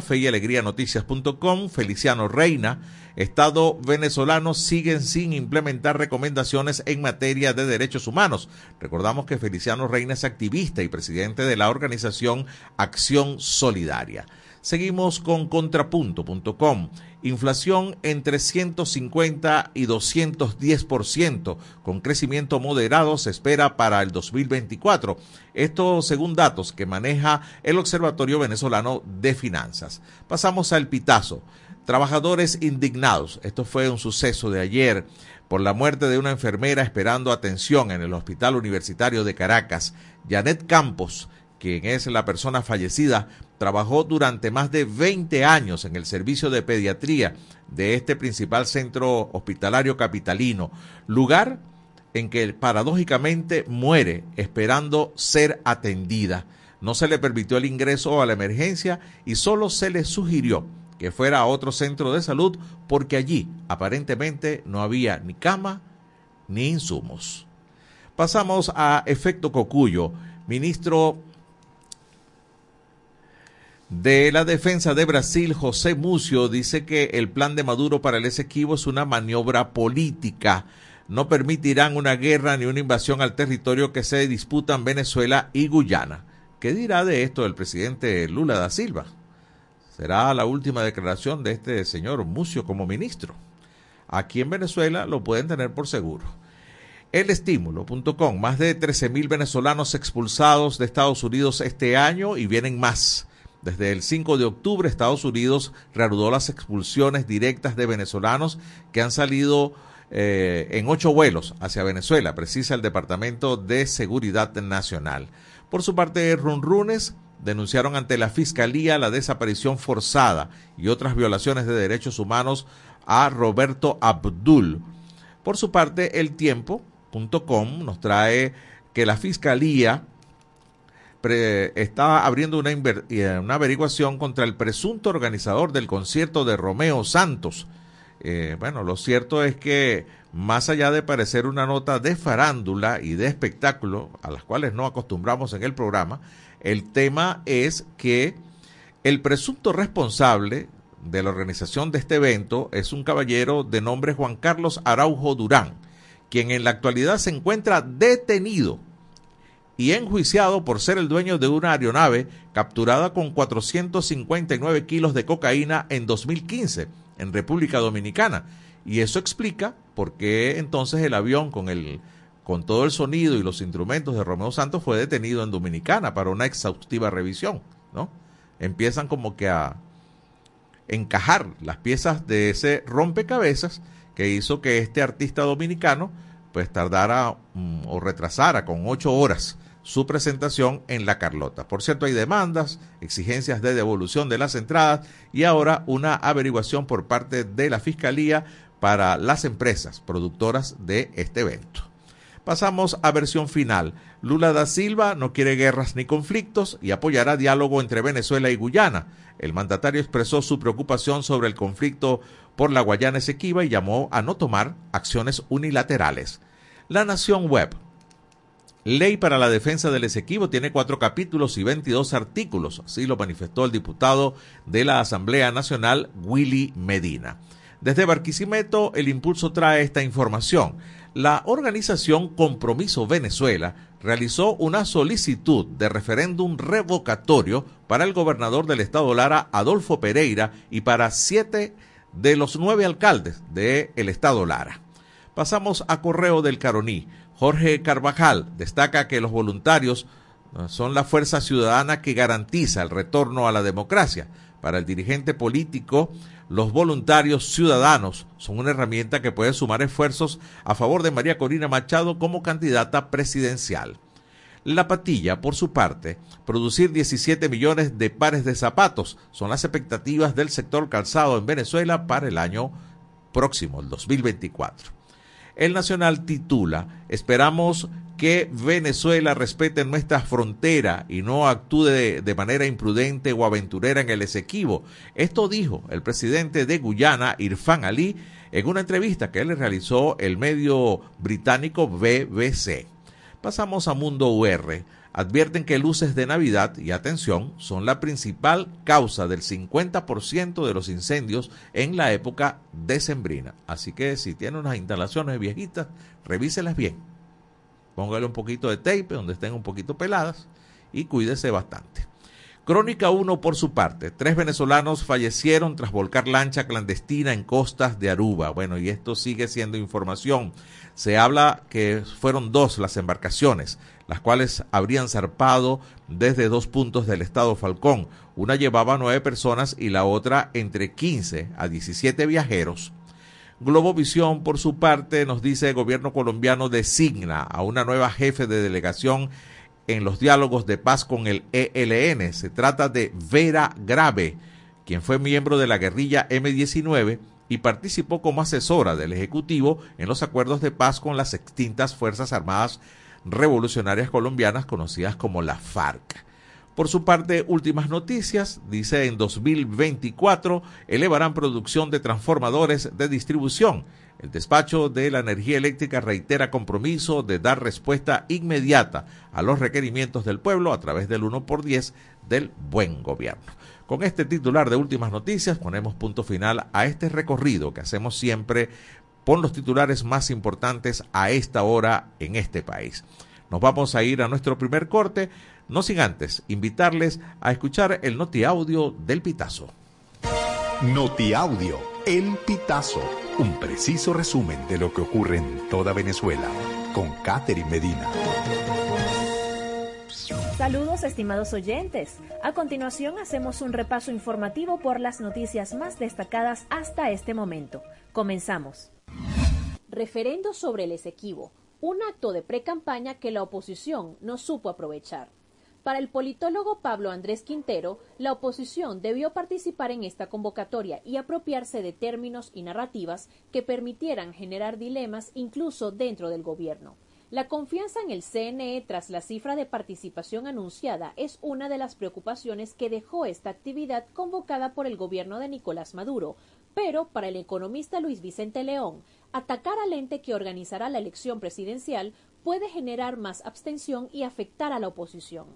Fe y Alegría Noticias.com, Feliciano Reina, Estado venezolano siguen sin implementar recomendaciones en materia de derechos humanos. Recordamos que Feliciano Reina es activista y presidente de la organización Acción Solidaria. Seguimos con contrapunto.com. Inflación entre 150 y 210%, con crecimiento moderado se espera para el 2024. Esto según datos que maneja el Observatorio Venezolano de Finanzas. Pasamos al pitazo. Trabajadores indignados. Esto fue un suceso de ayer por la muerte de una enfermera esperando atención en el Hospital Universitario de Caracas. Janet Campos quien es la persona fallecida, trabajó durante más de 20 años en el servicio de pediatría de este principal centro hospitalario capitalino, lugar en que paradójicamente muere esperando ser atendida. No se le permitió el ingreso a la emergencia y solo se le sugirió que fuera a otro centro de salud porque allí aparentemente no había ni cama ni insumos. Pasamos a efecto cocuyo. Ministro de la defensa de Brasil, José Mucio, dice que el plan de Maduro para el Esequibo es una maniobra política. No permitirán una guerra ni una invasión al territorio que se disputan Venezuela y Guyana. ¿Qué dirá de esto el presidente Lula da Silva? Será la última declaración de este señor Mucio como ministro. Aquí en Venezuela lo pueden tener por seguro. Elestímulo.com, más de 13.000 venezolanos expulsados de Estados Unidos este año y vienen más. Desde el 5 de octubre, Estados Unidos reanudó las expulsiones directas de venezolanos que han salido eh, en ocho vuelos hacia Venezuela, precisa el Departamento de Seguridad Nacional. Por su parte, Runrunes denunciaron ante la Fiscalía la desaparición forzada y otras violaciones de derechos humanos a Roberto Abdul. Por su parte, el tiempo.com nos trae que la Fiscalía está abriendo una, eh, una, averiguación contra el presunto organizador del concierto de Romeo Santos. Eh, bueno, lo cierto es que más allá de parecer una nota de farándula y de espectáculo, a las cuales no acostumbramos en el programa, el tema es que el presunto responsable de la organización de este evento es un caballero de nombre Juan Carlos Araujo Durán, quien en la actualidad se encuentra detenido y enjuiciado por ser el dueño de una aeronave capturada con 459 kilos de cocaína en 2015 en República Dominicana. Y eso explica por qué entonces el avión con el con todo el sonido y los instrumentos de Romeo Santos fue detenido en Dominicana para una exhaustiva revisión, ¿no? Empiezan como que a encajar las piezas de ese rompecabezas que hizo que este artista dominicano pues tardara mm, o retrasara con ocho horas su presentación en La Carlota. Por cierto, hay demandas, exigencias de devolución de las entradas y ahora una averiguación por parte de la Fiscalía para las empresas productoras de este evento. Pasamos a versión final. Lula da Silva no quiere guerras ni conflictos y apoyará diálogo entre Venezuela y Guyana. El mandatario expresó su preocupación sobre el conflicto por la Guayana Esequiba y llamó a no tomar acciones unilaterales. La Nación Web Ley para la defensa del Esequibo tiene cuatro capítulos y 22 artículos, así lo manifestó el diputado de la Asamblea Nacional, Willy Medina. Desde Barquisimeto, el impulso trae esta información. La organización Compromiso Venezuela realizó una solicitud de referéndum revocatorio para el gobernador del estado Lara, Adolfo Pereira, y para siete de los nueve alcaldes del estado Lara. Pasamos a correo del Caroní. Jorge Carvajal destaca que los voluntarios eh, son la fuerza ciudadana que garantiza el retorno a la democracia. Para el dirigente político, los voluntarios ciudadanos son una herramienta que puede sumar esfuerzos a favor de María Corina Machado como candidata presidencial. La Patilla, por su parte, producir 17 millones de pares de zapatos son las expectativas del sector calzado en Venezuela para el año próximo, el 2024. El Nacional titula, esperamos que Venezuela respete nuestra frontera y no actúe de, manera imprudente o aventurera en el Esequibo. Esto dijo el presidente de Guyana, Irfan Ali, en una entrevista que le realizó el medio británico BBC. Pasamos a Mundo UR. Advierten que luces de Navidad, y atención, son la principal causa del 50% de los incendios en la época decembrina. Así que si tiene unas instalaciones viejitas, revíselas bien. Póngale un poquito de tape donde estén un poquito peladas y cuídese bastante. Crónica 1 por su parte. Tres venezolanos fallecieron tras volcar lancha clandestina en costas de Aruba. Bueno, y esto sigue siendo información. Se habla que fueron dos las embarcaciones, las cuales habrían zarpado desde dos puntos del estado Falcón. Una llevaba nueve personas y la otra entre 15 a 17 viajeros. Globovisión, por su parte, nos dice el gobierno colombiano designa a una nueva jefe de delegación en los diálogos de paz con el ELN. Se trata de Vera Grave, quien fue miembro de la guerrilla M-19 y participó como asesora del Ejecutivo en los acuerdos de paz con las extintas Fuerzas Armadas Revolucionarias Colombianas conocidas como la FARC. Por su parte, últimas noticias, dice en 2024 elevarán producción de transformadores de distribución el despacho de la energía eléctrica reitera compromiso de dar respuesta inmediata a los requerimientos del pueblo a través del 1 por 10 del buen gobierno. Con este titular de últimas noticias ponemos punto final a este recorrido que hacemos siempre por los titulares más importantes a esta hora en este país. Nos vamos a ir a nuestro primer corte, no sin antes invitarles a escuchar el noti audio del Pitazo. Noti audio, el Pitazo un preciso resumen de lo que ocurre en toda Venezuela con Catherine Medina. Saludos estimados oyentes. A continuación hacemos un repaso informativo por las noticias más destacadas hasta este momento. Comenzamos. Referendo sobre el Esequibo, un acto de pre-campaña que la oposición no supo aprovechar. Para el politólogo Pablo Andrés Quintero, la oposición debió participar en esta convocatoria y apropiarse de términos y narrativas que permitieran generar dilemas incluso dentro del gobierno. La confianza en el CNE tras la cifra de participación anunciada es una de las preocupaciones que dejó esta actividad convocada por el gobierno de Nicolás Maduro, pero para el economista Luis Vicente León, atacar al ente que organizará la elección presidencial puede generar más abstención y afectar a la oposición.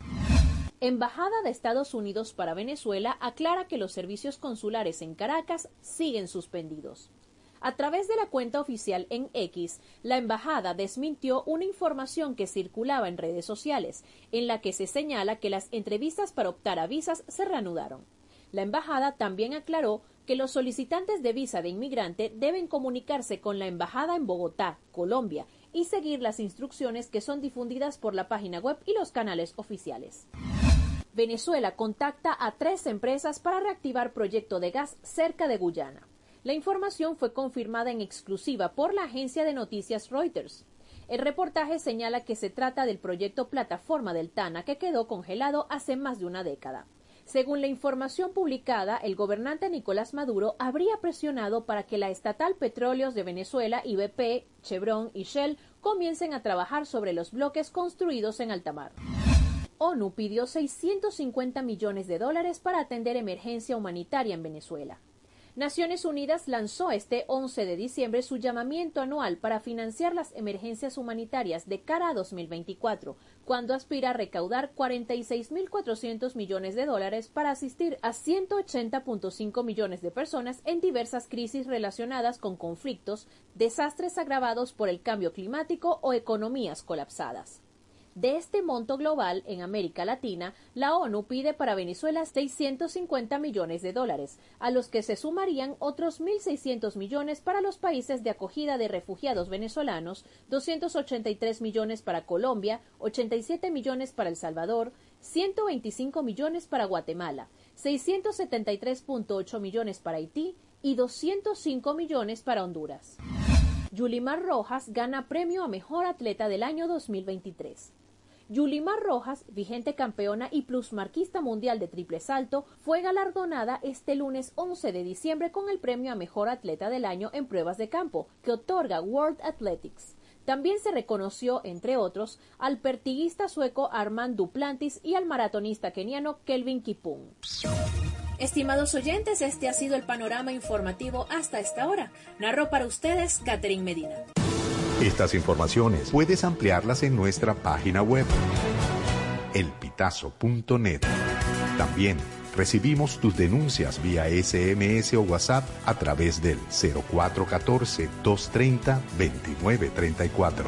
Embajada de Estados Unidos para Venezuela aclara que los servicios consulares en Caracas siguen suspendidos. A través de la cuenta oficial en X, la embajada desmintió una información que circulaba en redes sociales, en la que se señala que las entrevistas para optar a visas se reanudaron. La embajada también aclaró que los solicitantes de visa de inmigrante deben comunicarse con la embajada en Bogotá, Colombia, y seguir las instrucciones que son difundidas por la página web y los canales oficiales. Venezuela contacta a tres empresas para reactivar proyecto de gas cerca de Guyana. La información fue confirmada en exclusiva por la agencia de noticias Reuters. El reportaje señala que se trata del proyecto Plataforma del Tana que quedó congelado hace más de una década. Según la información publicada, el gobernante Nicolás Maduro habría presionado para que la estatal Petróleos de Venezuela, IBP, Chevron y Shell comiencen a trabajar sobre los bloques construidos en alta mar. ONU pidió 650 millones de dólares para atender emergencia humanitaria en Venezuela. Naciones Unidas lanzó este 11 de diciembre su llamamiento anual para financiar las emergencias humanitarias de cara a 2024, cuando aspira a recaudar 46.400 millones de dólares para asistir a 180.5 millones de personas en diversas crisis relacionadas con conflictos, desastres agravados por el cambio climático o economías colapsadas. De este monto global en América Latina, la ONU pide para Venezuela 650 millones de dólares, a los que se sumarían otros 1.600 millones para los países de acogida de refugiados venezolanos, 283 millones para Colombia, 87 millones para El Salvador, 125 millones para Guatemala, 673.8 millones para Haití y 205 millones para Honduras. Yulimar Rojas gana premio a Mejor Atleta del año 2023. Yulimar Rojas, vigente campeona y plusmarquista mundial de triple salto, fue galardonada este lunes 11 de diciembre con el premio a Mejor Atleta del Año en pruebas de campo que otorga World Athletics. También se reconoció, entre otros, al pertiguista sueco Armand Duplantis y al maratonista keniano Kelvin Kipung. Estimados oyentes, este ha sido el panorama informativo hasta esta hora. Narró para ustedes Catherine Medina. Estas informaciones puedes ampliarlas en nuestra página web elpitazo.net. También recibimos tus denuncias vía SMS o WhatsApp a través del 0414-230-2934.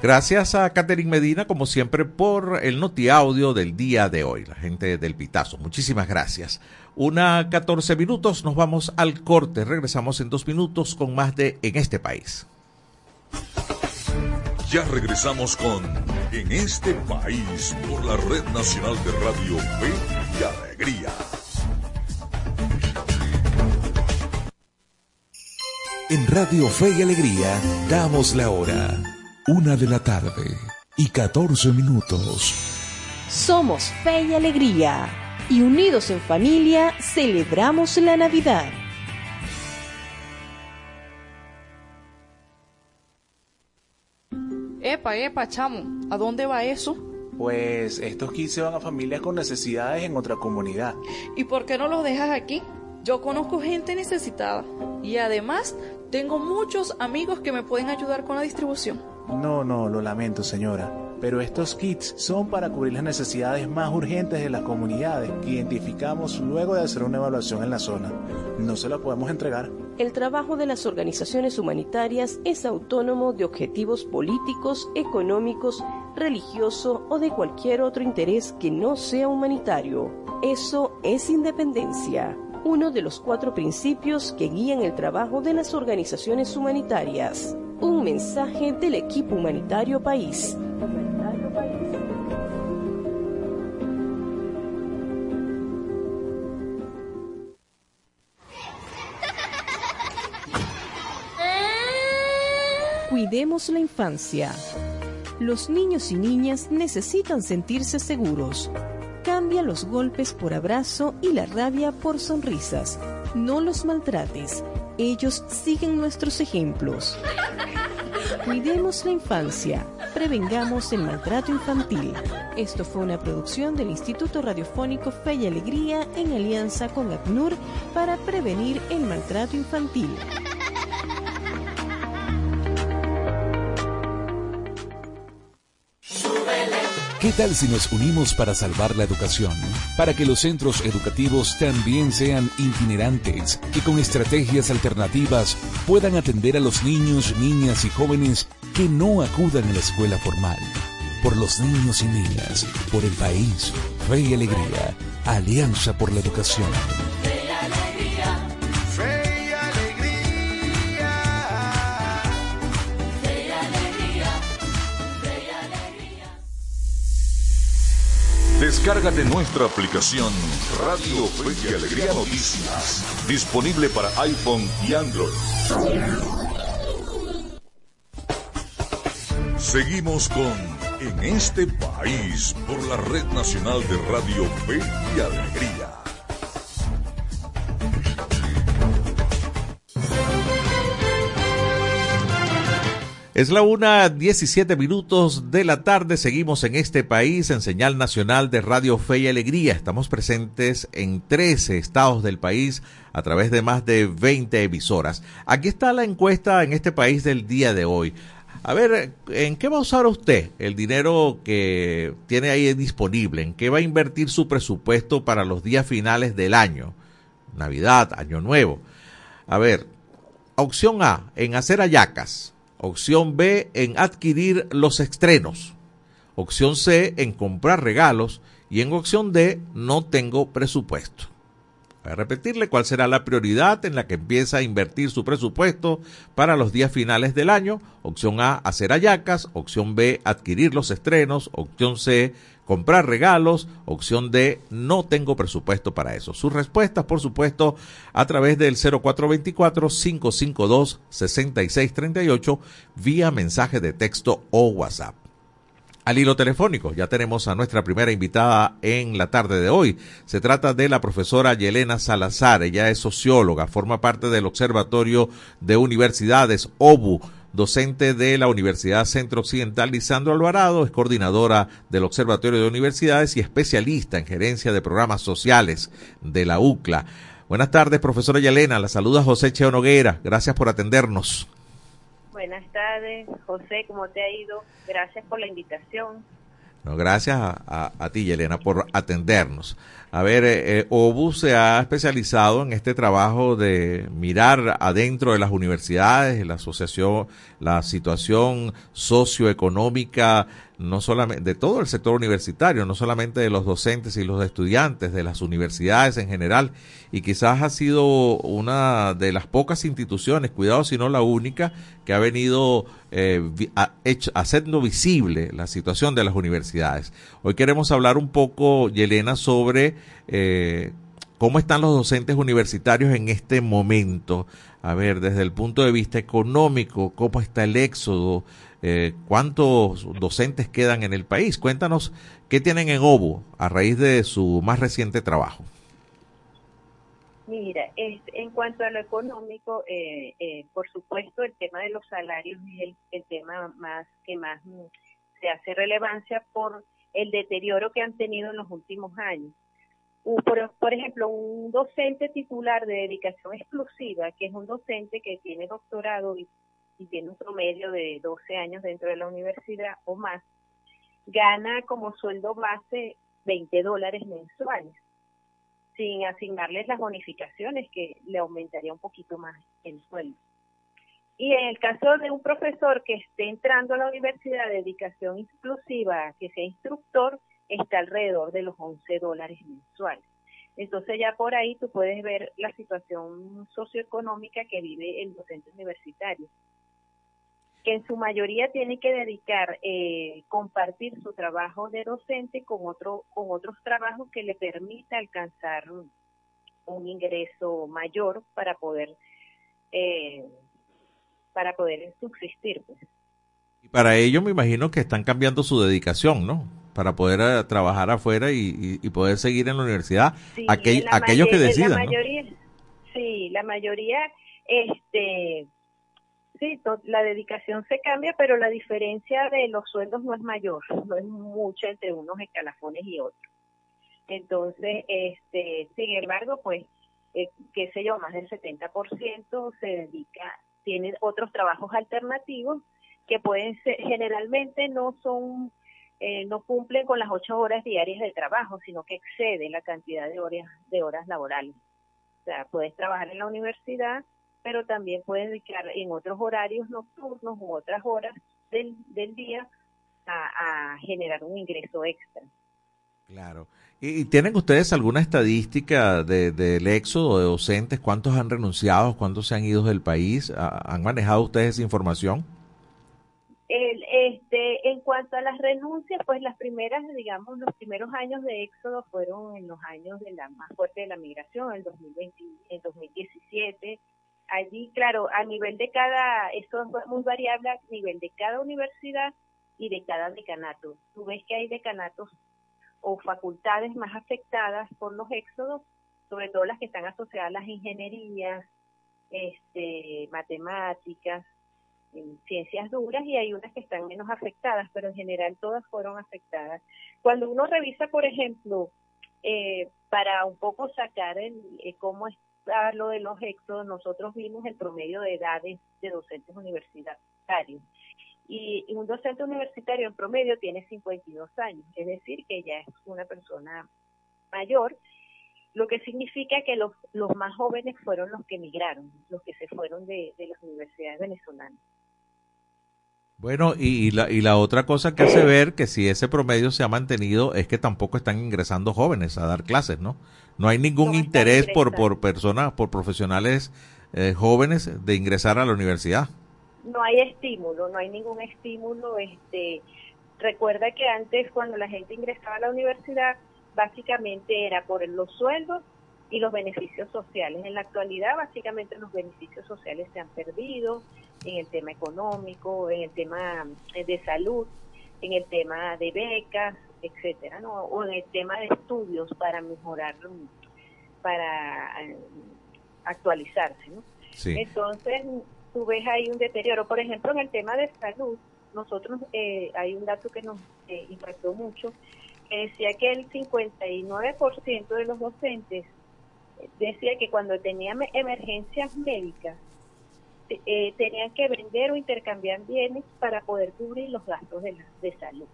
Gracias a Catherine Medina, como siempre, por el noti audio del día de hoy, la gente del Pitazo. Muchísimas gracias. Una 14 minutos, nos vamos al corte. Regresamos en dos minutos con más de En este país. Ya regresamos con En este país por la Red Nacional de Radio Fe y Alegría. En Radio Fe y Alegría damos la hora. Una de la tarde y 14 minutos. Somos Fe y Alegría y unidos en familia celebramos la Navidad. Epa, epa, chamo, ¿a dónde va eso? Pues estos kits se van a familias con necesidades en otra comunidad. ¿Y por qué no los dejas aquí? Yo conozco gente necesitada y además tengo muchos amigos que me pueden ayudar con la distribución. No, no, lo lamento señora, pero estos kits son para cubrir las necesidades más urgentes de las comunidades que identificamos luego de hacer una evaluación en la zona. No se la podemos entregar. El trabajo de las organizaciones humanitarias es autónomo de objetivos políticos, económicos, religioso o de cualquier otro interés que no sea humanitario. Eso es independencia, uno de los cuatro principios que guían el trabajo de las organizaciones humanitarias. Un mensaje del equipo humanitario país. Cuidemos la infancia. Los niños y niñas necesitan sentirse seguros. Cambia los golpes por abrazo y la rabia por sonrisas. No los maltrates. Ellos siguen nuestros ejemplos. Cuidemos la infancia. Prevengamos el maltrato infantil. Esto fue una producción del Instituto Radiofónico Fe y Alegría en alianza con ACNUR para prevenir el maltrato infantil. ¿Qué tal si nos unimos para salvar la educación? Para que los centros educativos también sean itinerantes, que con estrategias alternativas puedan atender a los niños, niñas y jóvenes que no acudan a la escuela formal. Por los niños y niñas, por el país, fe y alegría, Alianza por la Educación. Descárgate nuestra aplicación Radio Fe y Alegría Noticias, disponible para iPhone y Android. Seguimos con En este país por la Red Nacional de Radio Fe y Alegría. Es la una 17 minutos de la tarde. Seguimos en este país en señal nacional de Radio Fe y Alegría. Estamos presentes en 13 estados del país a través de más de 20 emisoras. Aquí está la encuesta en este país del día de hoy. A ver, ¿en qué va a usar usted el dinero que tiene ahí disponible? ¿En qué va a invertir su presupuesto para los días finales del año? Navidad, Año Nuevo. A ver, opción A, en hacer ayacas. Opción B en adquirir los estrenos. Opción C en comprar regalos. Y en opción D no tengo presupuesto. Voy a repetirle cuál será la prioridad en la que empieza a invertir su presupuesto para los días finales del año. Opción A, hacer ayacas. Opción B, adquirir los estrenos. Opción C, comprar regalos. Opción D, no tengo presupuesto para eso. Sus respuestas, por supuesto, a través del 0424-552-6638 vía mensaje de texto o WhatsApp. Al hilo telefónico, ya tenemos a nuestra primera invitada en la tarde de hoy. Se trata de la profesora Yelena Salazar. Ella es socióloga, forma parte del Observatorio de Universidades, OBU, docente de la Universidad Centro Occidental, Lisandro Alvarado, es coordinadora del Observatorio de Universidades y especialista en gerencia de programas sociales de la UCLA. Buenas tardes, profesora Yelena. La saluda José Cheo Noguera. Gracias por atendernos. Buenas tardes, José, ¿cómo te ha ido? Gracias por la invitación. gracias a, ti, Yelena, por atendernos. A ver, eh, eh, OBU se ha especializado en este trabajo de mirar adentro de las universidades, la asociación, la situación socioeconómica no solamente de todo el sector universitario, no solamente de los docentes y los estudiantes, de las universidades en general, y quizás ha sido una de las pocas instituciones, cuidado si no la única, que ha venido eh, haciendo visible la situación de las universidades. Hoy queremos hablar un poco, Yelena, sobre eh, cómo están los docentes universitarios en este momento. A ver, desde el punto de vista económico, cómo está el éxodo, eh, ¿Cuántos docentes quedan en el país? Cuéntanos qué tienen en OBU a raíz de su más reciente trabajo. Mira, en cuanto a lo económico, eh, eh, por supuesto, el tema de los salarios es el, tema más que más se hace relevancia por el deterioro que han tenido en los últimos años. Por, por, ejemplo, un docente titular de dedicación exclusiva, que es un docente que tiene doctorado y y tiene un promedio de 12 años dentro de la universidad o más, gana como sueldo base 20 dólares mensuales, sin asignarles las bonificaciones que le aumentaría un poquito más el sueldo. Y en el caso de un profesor que esté entrando a la universidad de dedicación exclusiva, que sea instructor, está alrededor de los 11 dólares mensuales. Entonces ya por ahí tú puedes ver la situación socioeconómica que vive el docente universitario que en su mayoría tiene que dedicar, eh, compartir su trabajo de docente con, otro, con otros trabajos que le permita alcanzar un ingreso mayor para poder, eh, para poder subsistir. Pues. Y para ello me imagino que están cambiando su dedicación, ¿no? Para poder eh, trabajar afuera y, poder seguir en la universidad. aquellos que decidan. La mayoría, Sí, la mayoría este, Sí, la dedicación se cambia, pero la diferencia de los sueldos no es mayor, no es mucho entre unos escalafones y otros. Entonces, este, sin embargo, pues, eh, qué sé yo, más del 70% se dedica, tiene otros trabajos alternativos que pueden ser, generalmente no son, eh, no cumplen con las ocho horas diarias de trabajo, sino que excede la cantidad de horas, de horas laborales. O sea, puedes trabajar en la universidad, pero también pueden dedicar en otros horarios nocturnos u otras horas del, del día a, generar un ingreso extra. Claro. ¿Y, tienen ustedes alguna estadística del de, éxodo de docentes? ¿Cuántos han renunciado? ¿Cuántos se han ido del país? ¿Han manejado ustedes esa información? El, este, en cuanto a las renuncias, pues las primeras, digamos, los primeros años de éxodo fueron en los años de la más fuerte de la migración, el 2020, el 2017, allí, claro, a nivel de cada, esto es muy variable a nivel de cada universidad y de cada decanato. Tú ves que hay decanatos o facultades más afectadas por los éxodos, sobre todo las que están asociadas a las ingenierías, este, matemáticas, ciencias duras y hay unas que están menos afectadas, pero en general todas fueron afectadas. Cuando uno revisa, por ejemplo, eh, para un poco sacar el, eh, cómo lo de los éxodos, nosotros vimos el promedio de edades de docentes universitarios. Y, un docente universitario en promedio tiene 52 años, es decir, que ya es una persona mayor, lo que significa que los, los más jóvenes fueron los que emigraron, los que se fueron de, de las universidades venezolanas. Bueno, y, la, y la otra cosa que hace ver que si ese promedio se ha mantenido es que tampoco están ingresando jóvenes a dar clases, ¿no? No hay ningún interés por, por personas, por profesionales eh, jóvenes de ingresar a la universidad. No hay estímulo, no hay ningún estímulo. Este, recuerda que antes cuando la gente ingresaba a la universidad, básicamente era por los sueldos y los beneficios sociales. En la actualidad, básicamente los beneficios sociales se han perdido en el tema económico, en el tema eh, de salud, en el tema de becas, etcétera, ¿no? O en el tema de estudios para mejorar, para eh, actualizarse, ¿no? Entonces, tú ves ahí un deterioro. Por ejemplo, en el tema de salud, nosotros eh, hay un dato que nos impactó mucho, que decía que el 59% de los docentes decía que cuando tenían emergencias médicas, eh, tenían que vender o intercambiar bienes para poder cubrir los gastos de, de salud.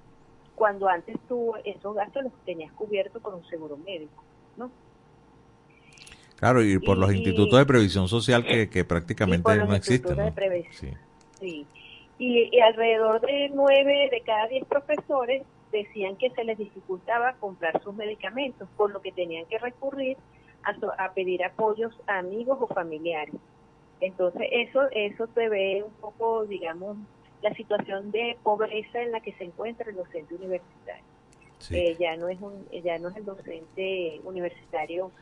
cuando antes tú esos gastos los tenías cubiertos por un seguro médico, ¿no? Claro, y por los institutos de previsión social que, prácticamente no existen. ¿no? Sí. sí. Y, alrededor de nueve de cada diez profesores decían que se les dificultaba comprar sus medicamentos, por lo que tenían que recurrir a, a pedir apoyos a amigos o familiares. Entonces eso eso te ve un poco, digamos, la situación de pobreza en la que se encuentra el docente universitario. Eh, ya no es un, ya no es el docente universitario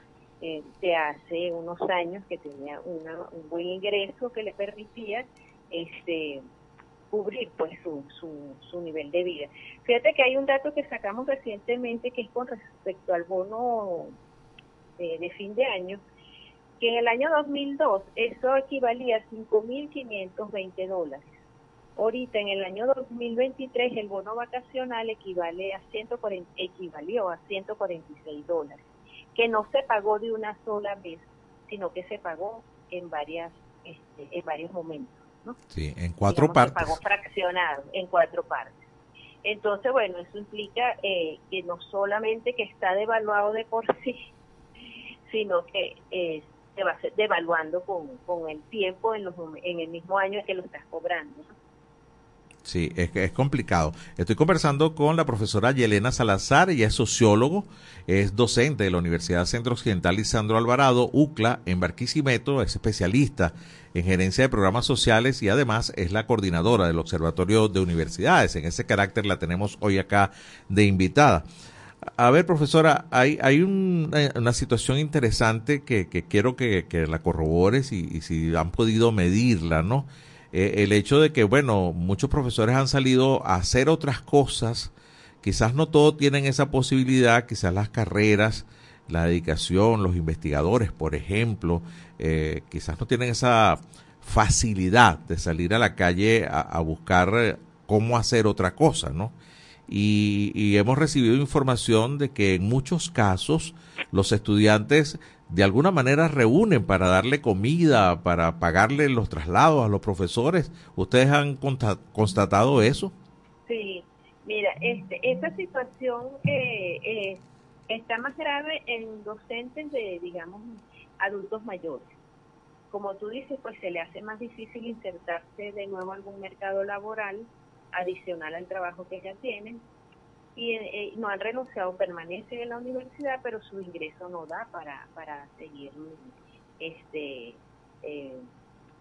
eh, de hace unos años que tenía una, un buen ingreso que le permitía este cubrir pues su, su, su nivel de vida. Fíjate que hay un dato que sacamos recientemente que es con respecto al bono de, de fin de año, que en el año 2002 eso equivalía a 5.520 dólares. Ahorita en el año 2023 el bono vacacional equivale a 140, equivalió a 146 dólares, que no se pagó de una sola vez, sino que se pagó en varias este, en varios momentos, ¿no? Sí, en cuatro partes. Se pagó fraccionado en cuatro partes. Entonces, bueno, eso implica eh, que no solamente que está devaluado de por sí, sino que eh, se va devaluando con, con el tiempo en, los, en el mismo año que lo estás cobrando. Sí, es, es complicado. Estoy conversando con la profesora Yelena Salazar, ella es sociólogo, es docente de la Universidad Centro Occidental Lisandro Alvarado, UCLA, en Barquisimeto, es especialista en gerencia de programas sociales y además es la coordinadora del Observatorio de Universidades. En ese carácter la tenemos hoy acá de invitada. A ver, profesora, hay, hay eh, una situación interesante que, quiero que, la corrobores y, si han podido medirla, ¿no? Eh, el hecho de que, bueno, muchos profesores han salido a hacer otras cosas, quizás no todos tienen esa posibilidad, quizás las carreras, la dedicación, los investigadores, por ejemplo, eh, quizás no tienen esa facilidad de salir a la calle a buscar cómo hacer otra cosa, ¿no? Y, hemos recibido información de que en muchos casos los estudiantes de alguna manera reúnen para darle comida, para pagarle los traslados a los profesores. ¿Ustedes han constatado eso? Sí, mira, este, esa situación eh, eh, está más grave en docentes de, digamos, adultos mayores. Como tú dices, pues se le hace más difícil insertarse de nuevo a algún mercado laboral adicional al trabajo que ya tienen y eh, no han renunciado, permanecen en la universidad, pero su ingreso no da para, para seguir este eh,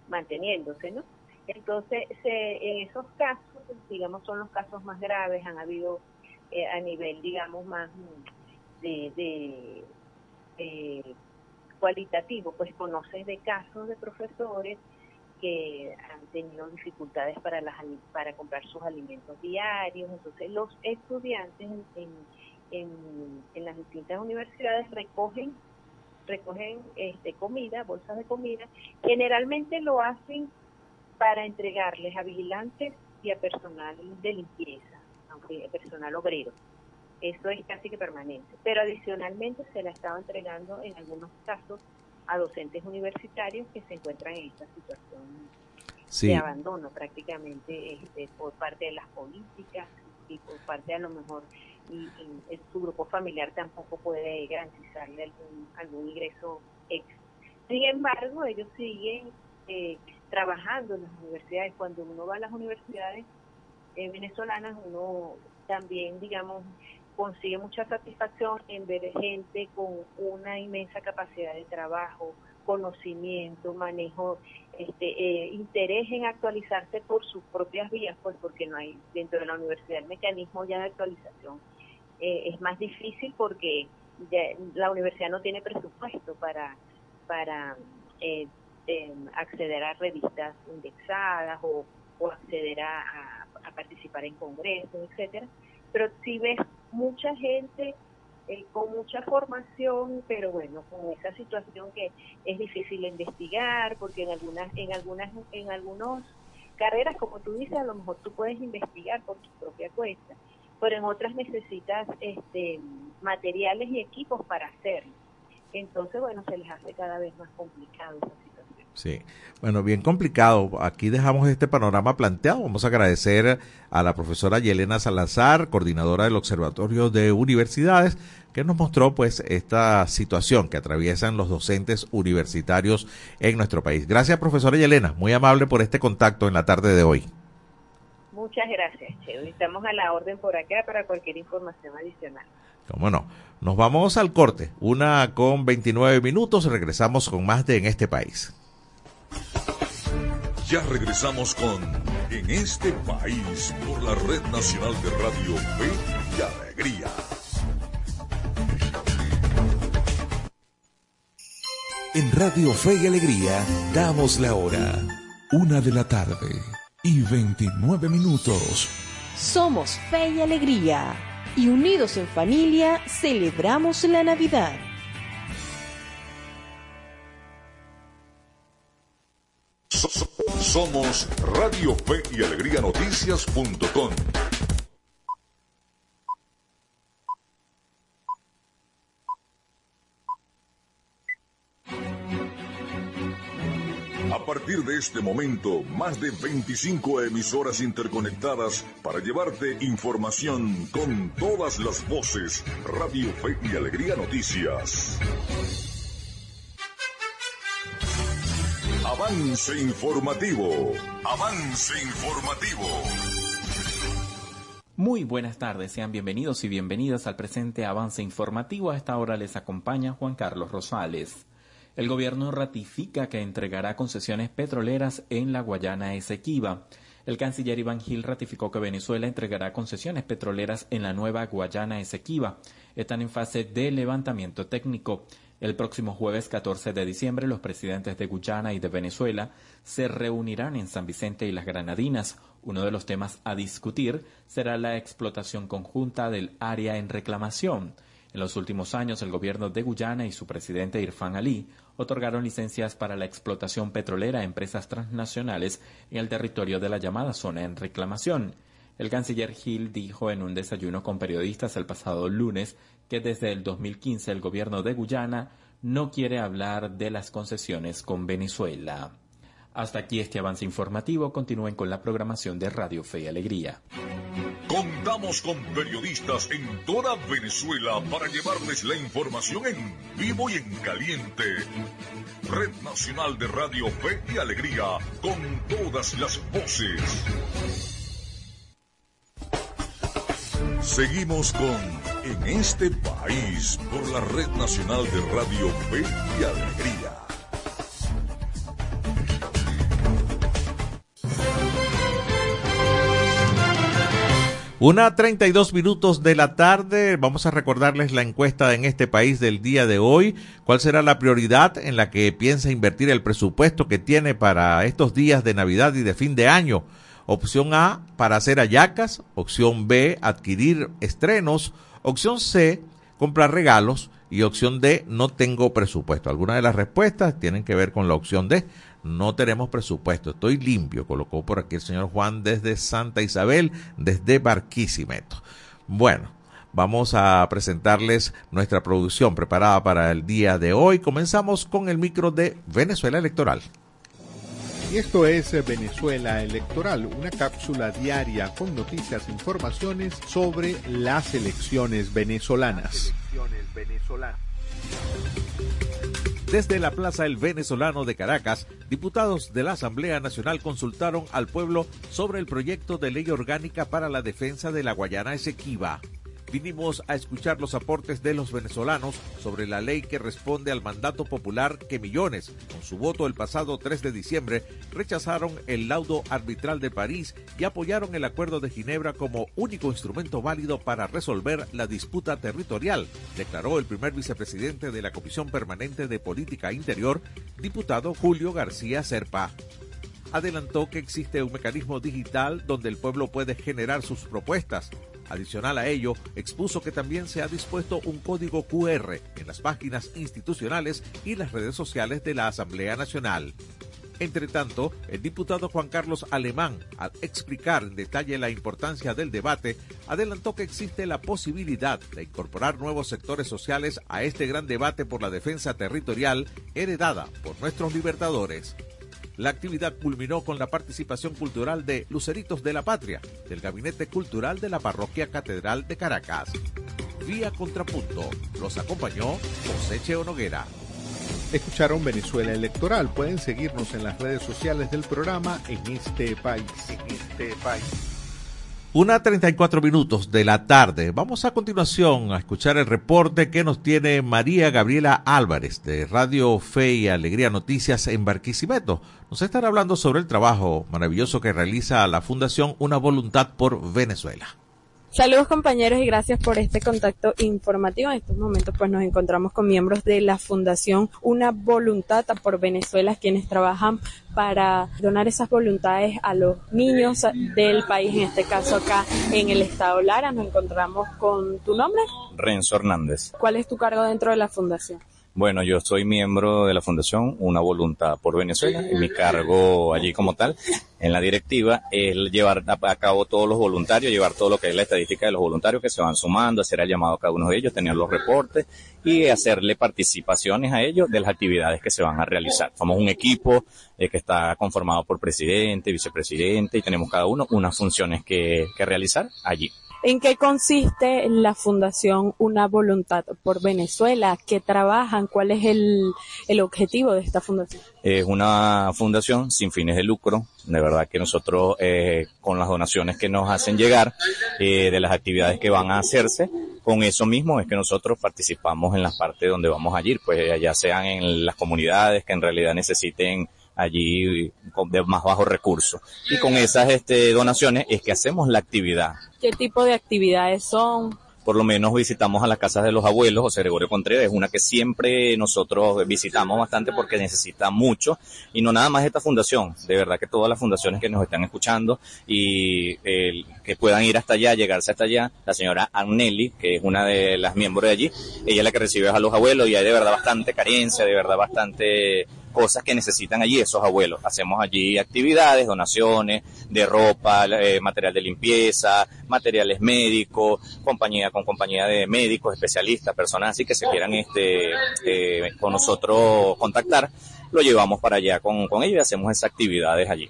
manteniéndose, ¿no? Entonces, en esos casos, digamos, son los casos más graves, han habido eh, a nivel, digamos, más de, de cualitativo, pues conoces de casos de profesores que han tenido dificultades para las para comprar sus alimentos diarios. Entonces, los estudiantes en, en, en, las distintas universidades recogen recogen este comida, bolsas de comida. Generalmente lo hacen para entregarles a vigilantes y a personal de limpieza, aunque personal obrero. Eso es casi que permanente. Pero adicionalmente se la estaba entregando en algunos casos a docentes universitarios que se encuentran en esta situación de abandono prácticamente este, por parte de las políticas y por parte a lo mejor y, su grupo familiar tampoco puede garantizarle algún, algún ingreso extra. Sin embargo, ellos siguen eh, trabajando en las universidades. Cuando uno va a las universidades eh, venezolanas, uno también, digamos, consigue mucha satisfacción en ver gente con una inmensa capacidad de trabajo, conocimiento, manejo, este, eh, interés en actualizarse por sus propias vías, pues porque no hay dentro de la universidad el mecanismo ya de actualización. Eh, es más difícil porque la universidad no tiene presupuesto para, eh, acceder a revistas indexadas o, acceder a, a participar en congresos, etcétera. Pero si ves mucha gente eh, con mucha formación, pero bueno, con esa situación que es difícil investigar, porque en algunas, en algunas, en algunos carreras, como tú dices, a lo mejor tú puedes investigar por tu propia cuenta, pero en otras necesitas este, materiales y equipos para hacerlo. Entonces, bueno, se les hace cada vez más complicado. Sí. Bueno, bien complicado. Aquí dejamos este panorama planteado. Vamos a agradecer a la profesora Yelena Salazar, coordinadora del Observatorio de Universidades, que nos mostró pues esta situación que atraviesan los docentes universitarios en nuestro país. Gracias, profesora Yelena. Muy amable por este contacto en la tarde de hoy. Muchas gracias, Che. Estamos a la orden por acá para cualquier información adicional. ¿Cómo no? Nos vamos al corte. Una con 29 minutos. Regresamos con más de En este país. Ya regresamos con En este país por la Red Nacional de Radio Fe y Alegría. En Radio Fe y Alegría damos la hora. Una de la tarde y 29 minutos. Somos Fe y Alegría y unidos en familia celebramos la Navidad. Somos Radio Fe y Alegría Noticias.com. A partir de este momento, más de 25 emisoras interconectadas para llevarte información con todas las voces. Radio Fe y Alegría Noticias. Avance informativo. Avance informativo. Muy buenas tardes, sean bienvenidos y bienvenidas al presente avance informativo. A esta hora les acompaña Juan Carlos Rosales. El gobierno ratifica que entregará concesiones petroleras en la Guayana Esequiba. El canciller Iván Gil ratificó que Venezuela entregará concesiones petroleras en la nueva Guayana Esequiba. Están en fase de levantamiento técnico. El próximo jueves 14 de diciembre, los presidentes de Guyana y de Venezuela se reunirán en San Vicente y las Granadinas. Uno de los temas a discutir será la explotación conjunta del área en reclamación. En los últimos años, el gobierno de Guyana y su presidente Irfan Ali otorgaron licencias para la explotación petrolera a empresas transnacionales en el territorio de la llamada zona en reclamación. El canciller Gil dijo en un desayuno con periodistas el pasado lunes que desde el 2015 el gobierno de Guyana no quiere hablar de las concesiones con Venezuela. Hasta aquí este avance informativo. Continúen con la programación de Radio Fe y Alegría. Contamos con periodistas en toda Venezuela para llevarles la información en vivo y en caliente. Red Nacional de Radio Fe y Alegría, con todas las voces. Seguimos con En este país por la Red Nacional de Radio Fe y Alegría. Una 32 minutos de la tarde, vamos a recordarles la encuesta en este país del día de hoy. ¿Cuál será la prioridad en la que piensa invertir el presupuesto que tiene para estos días de Navidad y de fin de año? Opción A, para hacer ayacas. Opción B, adquirir estrenos. Opción C, comprar regalos. Y opción D, no tengo presupuesto. Algunas de las respuestas tienen que ver con la opción D no tenemos presupuesto, estoy limpio, colocó por aquí el señor Juan desde Santa Isabel, desde Barquisimeto. Bueno, vamos a presentarles nuestra producción preparada para el día de hoy. Comenzamos con el micro de Venezuela Electoral. Y esto es Venezuela Electoral, una cápsula diaria con noticias e informaciones sobre las elecciones venezolanas. Desde la Plaza El Venezolano de Caracas, diputados de la Asamblea Nacional consultaron al pueblo sobre el proyecto de ley orgánica para la defensa de la Guayana Esequiba vinimos a escuchar los aportes de los venezolanos sobre la ley que responde al mandato popular que millones, con su voto el pasado 3 de diciembre, rechazaron el laudo arbitral de París y apoyaron el Acuerdo de Ginebra como único instrumento válido para resolver la disputa territorial, declaró el primer vicepresidente de la Comisión Permanente de Política Interior, diputado Julio García Serpa. Adelantó que existe un mecanismo digital donde el pueblo puede generar sus propuestas, Adicional a ello, expuso que también se ha dispuesto un código QR en las páginas institucionales y las redes sociales de la Asamblea Nacional. Entre tanto, el diputado Juan Carlos Alemán, al explicar en detalle la importancia del debate, adelantó que existe la posibilidad de incorporar nuevos sectores sociales a este gran debate por la defensa territorial heredada por nuestros libertadores. La actividad culminó con la participación cultural de Luceritos de la Patria, del Gabinete Cultural de la Parroquia Catedral de Caracas. Vía Contrapunto los acompañó José Cheo Noguera. Escucharon Venezuela Electoral. Pueden seguirnos en las redes sociales del programa en este país. En este país. Una 34 minutos de la tarde. Vamos a continuación a escuchar el reporte que nos tiene María Gabriela Álvarez de Radio Fe y Alegría Noticias en Barquisimeto. Nos estará hablando sobre el trabajo maravilloso que realiza la Fundación Una Voluntad por Venezuela. Saludos compañeros y gracias por este contacto informativo. En estos momentos pues nos encontramos con miembros de la Fundación Una Voluntad por Venezuela, quienes trabajan para donar esas voluntades a los niños del país, en este caso acá en el estado Lara. Nos encontramos con tu nombre. Renzo Hernández. ¿Cuál es tu cargo dentro de la fundación? Bueno, yo soy miembro de la Fundación Una Voluntad por Venezuela y mi cargo allí como tal en la directiva es llevar a cabo todos los voluntarios, llevar todo lo que es la estadística de los voluntarios que se van sumando, hacer el llamado a cada uno de ellos, tener los reportes y hacerle participaciones a ellos de las actividades que se van a realizar. Somos un equipo eh, que está conformado por presidente, vicepresidente y tenemos cada uno unas funciones que, que realizar allí. ¿En qué consiste la Fundación Una Voluntad por Venezuela? ¿Qué trabajan? ¿Cuál es el, el objetivo de esta fundación? Es una fundación sin fines de lucro. De verdad que nosotros, eh, con las donaciones que nos hacen llegar, eh, de las actividades que van a hacerse, con eso mismo es que nosotros participamos en las partes donde vamos a ir, pues ya sean en las comunidades que en realidad necesiten allí de más bajos recursos. Y con esas este, donaciones es que hacemos la actividad. ¿Qué tipo de actividades son? por lo menos visitamos a las casas de los abuelos, José Gregorio Contreras es una que siempre nosotros visitamos bastante porque necesita mucho y no nada más esta fundación, de verdad que todas las fundaciones que nos están escuchando y que puedan ir hasta allá, llegarse hasta allá, la señora Anneli, que es una de las miembros de allí, ella es la que recibe a los abuelos y hay de verdad bastante carencia, de verdad bastante cosas que necesitan allí esos abuelos. Hacemos allí actividades, donaciones de ropa, eh, material de limpieza, materiales médicos, compañía con compañía de médicos, especialistas, personas así que se quieran este eh, con nosotros contactar, lo llevamos para allá con, con ellos y hacemos esas actividades allí.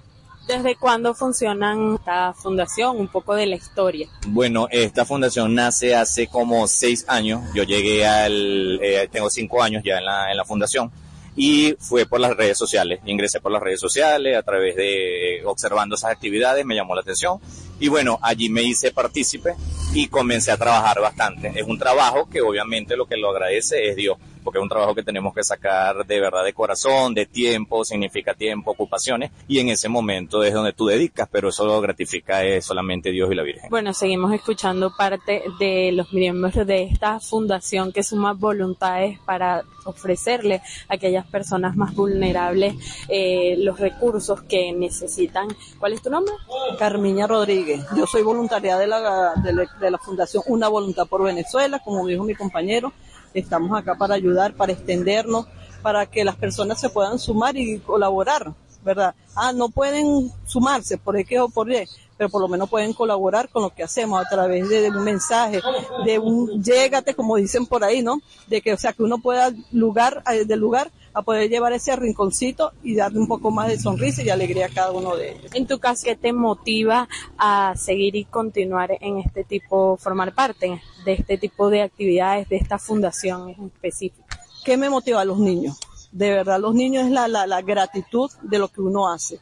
¿Desde cuándo funcionan esta fundación? Un poco de la historia. Bueno, esta fundación nace hace como seis años. Yo llegué al, eh, tengo cinco años ya en la, en la fundación y fue por las redes sociales. Ingresé por las redes sociales a través de observando esas actividades, me llamó la atención y bueno, allí me hice partícipe y comencé a trabajar bastante. Es un trabajo que obviamente lo que lo agradece es Dios, porque es un trabajo que tenemos que sacar de verdad de corazón, de tiempo, significa tiempo, ocupaciones, y en ese momento es donde tú dedicas, pero eso lo gratifica es solamente Dios y la Virgen. Bueno, seguimos escuchando parte de los miembros de esta fundación que suma voluntades para ofrecerle a aquellas personas más vulnerables eh, los recursos que necesitan. ¿Cuál es tu nombre? Carmiña Rodríguez. Yo soy voluntaria de la, de la, Fundación Una Voluntad por Venezuela, como dijo mi compañero. Estamos acá para ayudar, para extendernos, para que las personas se puedan sumar y colaborar, ¿verdad? Ah, no pueden sumarse por X o por Y, pero por lo menos pueden colaborar con lo que hacemos a través de, un mensaje, de un llégate, como dicen por ahí, ¿no? De que, o sea, que uno pueda lugar, eh, del lugar a poder llevar ese rinconcito y darle un poco más de sonrisa y alegría a cada uno de ellos. En tu caso, ¿qué te motiva a seguir y continuar en este tipo, formar parte de este tipo de actividades, de esta fundación en específico? ¿Qué me motiva a los niños? De verdad, los niños es la, la, la gratitud de lo que uno hace.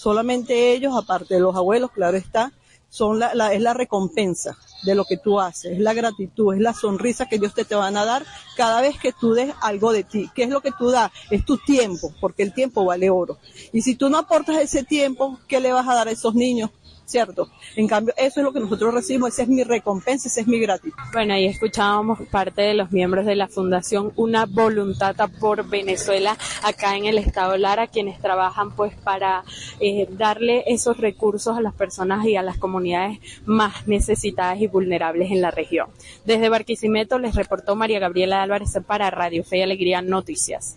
Solamente ellos, aparte de los abuelos, claro está, son la, la, es la recompensa de lo que tú haces, es la gratitud, es la sonrisa que Dios te, te van a dar cada vez que tú des algo de ti. ¿Qué es lo que tú das? Es tu tiempo, porque el tiempo vale oro. Y si tú no aportas ese tiempo, ¿qué le vas a dar a esos niños? ¿Cierto? En cambio, eso es lo que nosotros recibimos, esa es mi recompensa, esa es mi gratitud. Bueno, ahí escuchábamos parte de los miembros de la Fundación Una Voluntad por Venezuela, acá en el estado Lara, quienes trabajan pues para eh, darle esos recursos a las personas y a las comunidades más necesitadas y vulnerables en la región. Desde Barquisimeto les reportó María Gabriela Álvarez para Radio Fe y Alegría Noticias.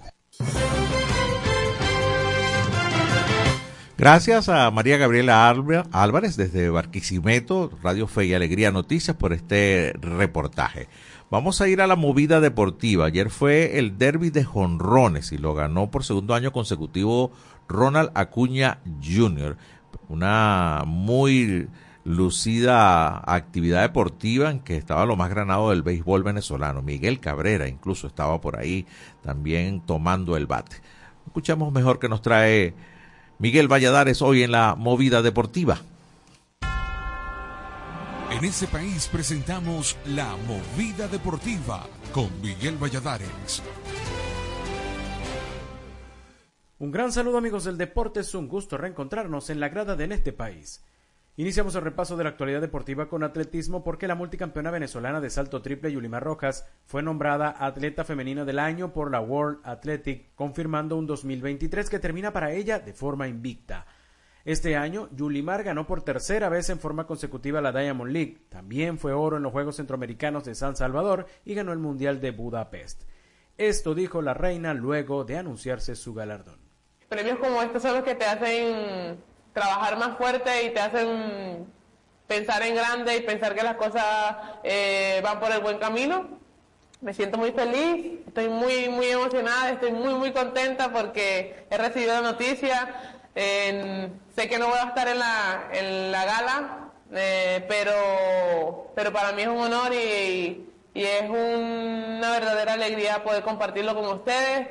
Gracias a María Gabriela Álvarez desde Barquisimeto, Radio Fe y Alegría Noticias por este reportaje. Vamos a ir a la movida deportiva. Ayer fue el derby de jonrones y lo ganó por segundo año consecutivo Ronald Acuña Jr. Una muy lucida actividad deportiva en que estaba lo más granado del béisbol venezolano. Miguel Cabrera incluso estaba por ahí también tomando el bate. Escuchamos mejor que nos trae Miguel Valladares hoy en la movida deportiva. En ese país presentamos La Movida Deportiva con Miguel Valladares. Un gran saludo amigos del deporte, es un gusto reencontrarnos en la grada de En este país. Iniciamos el repaso de la actualidad deportiva con atletismo porque la multicampeona venezolana de salto triple Yulimar Rojas fue nombrada atleta femenina del año por la World Athletic, confirmando un 2023 que termina para ella de forma invicta. Este año, Yulimar ganó por tercera vez en forma consecutiva la Diamond League. También fue oro en los Juegos Centroamericanos de San Salvador y ganó el Mundial de Budapest. Esto dijo la reina luego de anunciarse su galardón. Premios como estos son los que te hacen trabajar más fuerte y te hacen pensar en grande y pensar que las cosas eh, van por el buen camino. Me siento muy feliz, estoy muy, muy emocionada, estoy muy, muy contenta porque he recibido la noticia sé que no voy a estar en la, en la gala, eh, pero, pero para mí es un honor y, y es una verdadera alegría poder compartirlo con ustedes.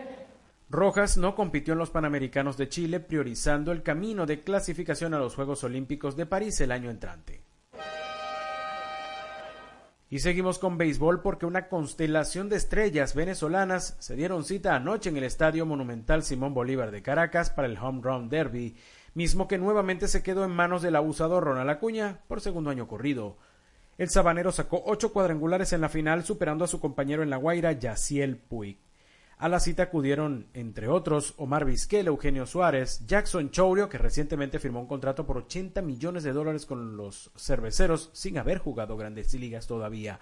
Rojas no compitió en los Panamericanos de Chile, priorizando el camino de clasificación a los Juegos Olímpicos de París el año entrante. Y seguimos con béisbol porque una constelación de estrellas venezolanas se dieron cita anoche en el Estadio Monumental Simón Bolívar de Caracas para el Home Run Derby, mismo que nuevamente se quedó en manos del abusador Ronald Acuña por segundo año corrido. El sabanero sacó ocho cuadrangulares en la final, superando a su compañero en La Guaira, Yaciel Puig. A la cita acudieron, entre otros, Omar Vizquel, Eugenio Suárez, Jackson Chourio, que recientemente firmó un contrato por 80 millones de dólares con los cerveceros sin haber jugado grandes ligas todavía.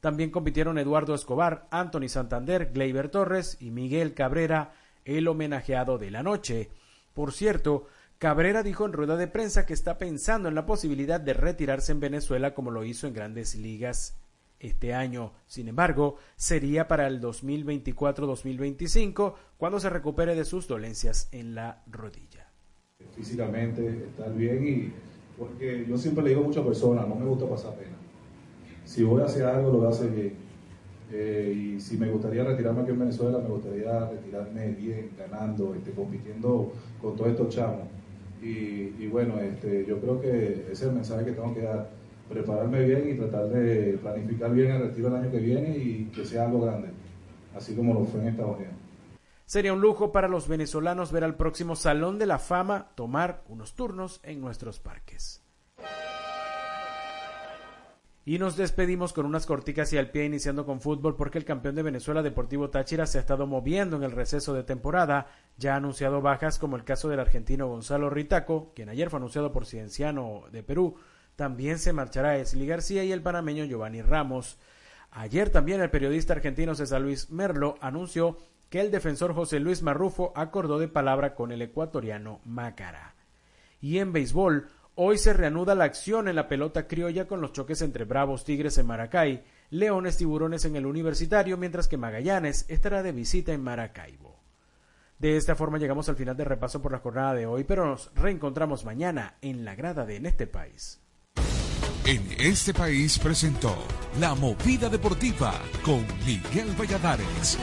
También compitieron Eduardo Escobar, Anthony Santander, Gleyber Torres y Miguel Cabrera, el homenajeado de la noche. Por cierto, Cabrera dijo en rueda de prensa que está pensando en la posibilidad de retirarse en Venezuela como lo hizo en grandes ligas este año. Sin embargo, sería para el 2024-2025 cuando se recupere de sus dolencias en la rodilla. Físicamente estar bien y porque yo siempre le digo a muchas personas, no me gusta pasar pena. Si voy a hacer algo, lo voy a hacer bien. Eh, y si me gustaría retirarme aquí en Venezuela, me gustaría retirarme bien, ganando, este, compitiendo con todos estos chamos. Y, y bueno, este, yo creo que ese es el mensaje que tengo que dar prepararme bien y tratar de planificar bien el retiro el año que viene y que sea algo grande, así como lo fue en Estados Unidos. Sería un lujo para los venezolanos ver al próximo Salón de la Fama tomar unos turnos en nuestros parques. Y nos despedimos con unas corticas y al pie iniciando con fútbol porque el campeón de Venezuela Deportivo Táchira se ha estado moviendo en el receso de temporada. Ya ha anunciado bajas como el caso del argentino Gonzalo Ritaco, quien ayer fue anunciado por Cienciano de Perú, también se marchará Esli García y el panameño Giovanni Ramos. Ayer también el periodista argentino César Luis Merlo anunció que el defensor José Luis Marrufo acordó de palabra con el ecuatoriano Macara. Y en béisbol, hoy se reanuda la acción en la pelota criolla con los choques entre Bravos Tigres en Maracay, Leones Tiburones en el Universitario, mientras que Magallanes estará de visita en Maracaibo. De esta forma llegamos al final del repaso por la jornada de hoy, pero nos reencontramos mañana en la grada de En este país en este país presentó La Movida Deportiva con Miguel Valladares.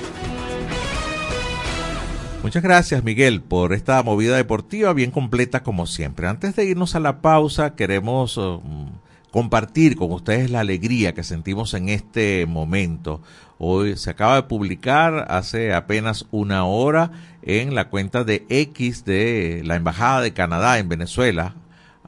Muchas gracias Miguel por esta movida deportiva bien completa como siempre. Antes de irnos a la pausa queremos um, compartir con ustedes la alegría que sentimos en este momento. Hoy se acaba de publicar hace apenas una hora en la cuenta de X de la Embajada de Canadá en Venezuela,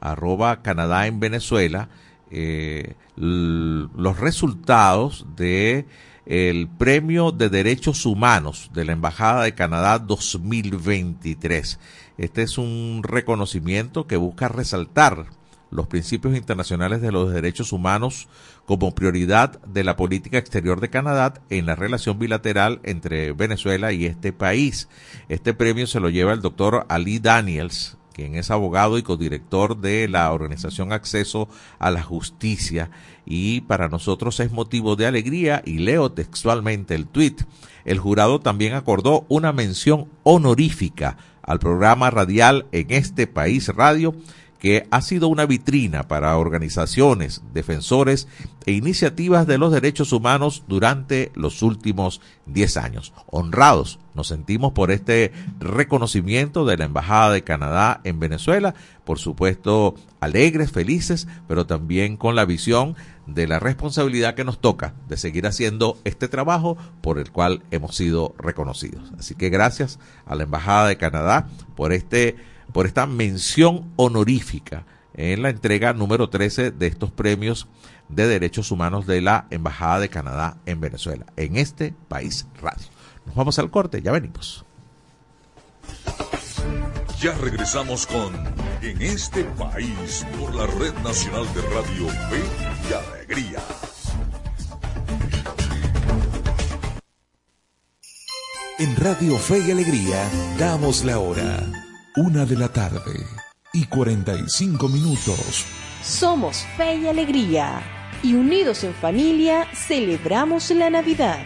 arroba Canadá en Venezuela, eh, los resultados de el Premio de Derechos Humanos de la Embajada de Canadá 2023. Este es un reconocimiento que busca resaltar los principios internacionales de los derechos humanos como prioridad de la política exterior de Canadá en la relación bilateral entre Venezuela y este país. Este premio se lo lleva el doctor Ali Daniels, quien es abogado y codirector de la organización Acceso a la Justicia. Y para nosotros es motivo de alegría, y leo textualmente el tuit. El jurado también acordó una mención honorífica al programa radial en este país radio que ha sido una vitrina para organizaciones, defensores e iniciativas de los derechos humanos durante los últimos 10 años. Honrados nos sentimos por este reconocimiento de la Embajada de Canadá en Venezuela, por supuesto alegres, felices, pero también con la visión de la responsabilidad que nos toca de seguir haciendo este trabajo por el cual hemos sido reconocidos. Así que gracias a la Embajada de Canadá por este por esta mención honorífica en la entrega número 13 de estos premios de derechos humanos de la Embajada de Canadá en Venezuela, en este país radio. Nos vamos al corte, ya venimos. Ya regresamos con En este país por la Red Nacional de Radio Fe y Alegría. En Radio Fe y Alegría damos la hora. Una de la tarde y 45 minutos. Somos fe y alegría y unidos en familia celebramos la Navidad.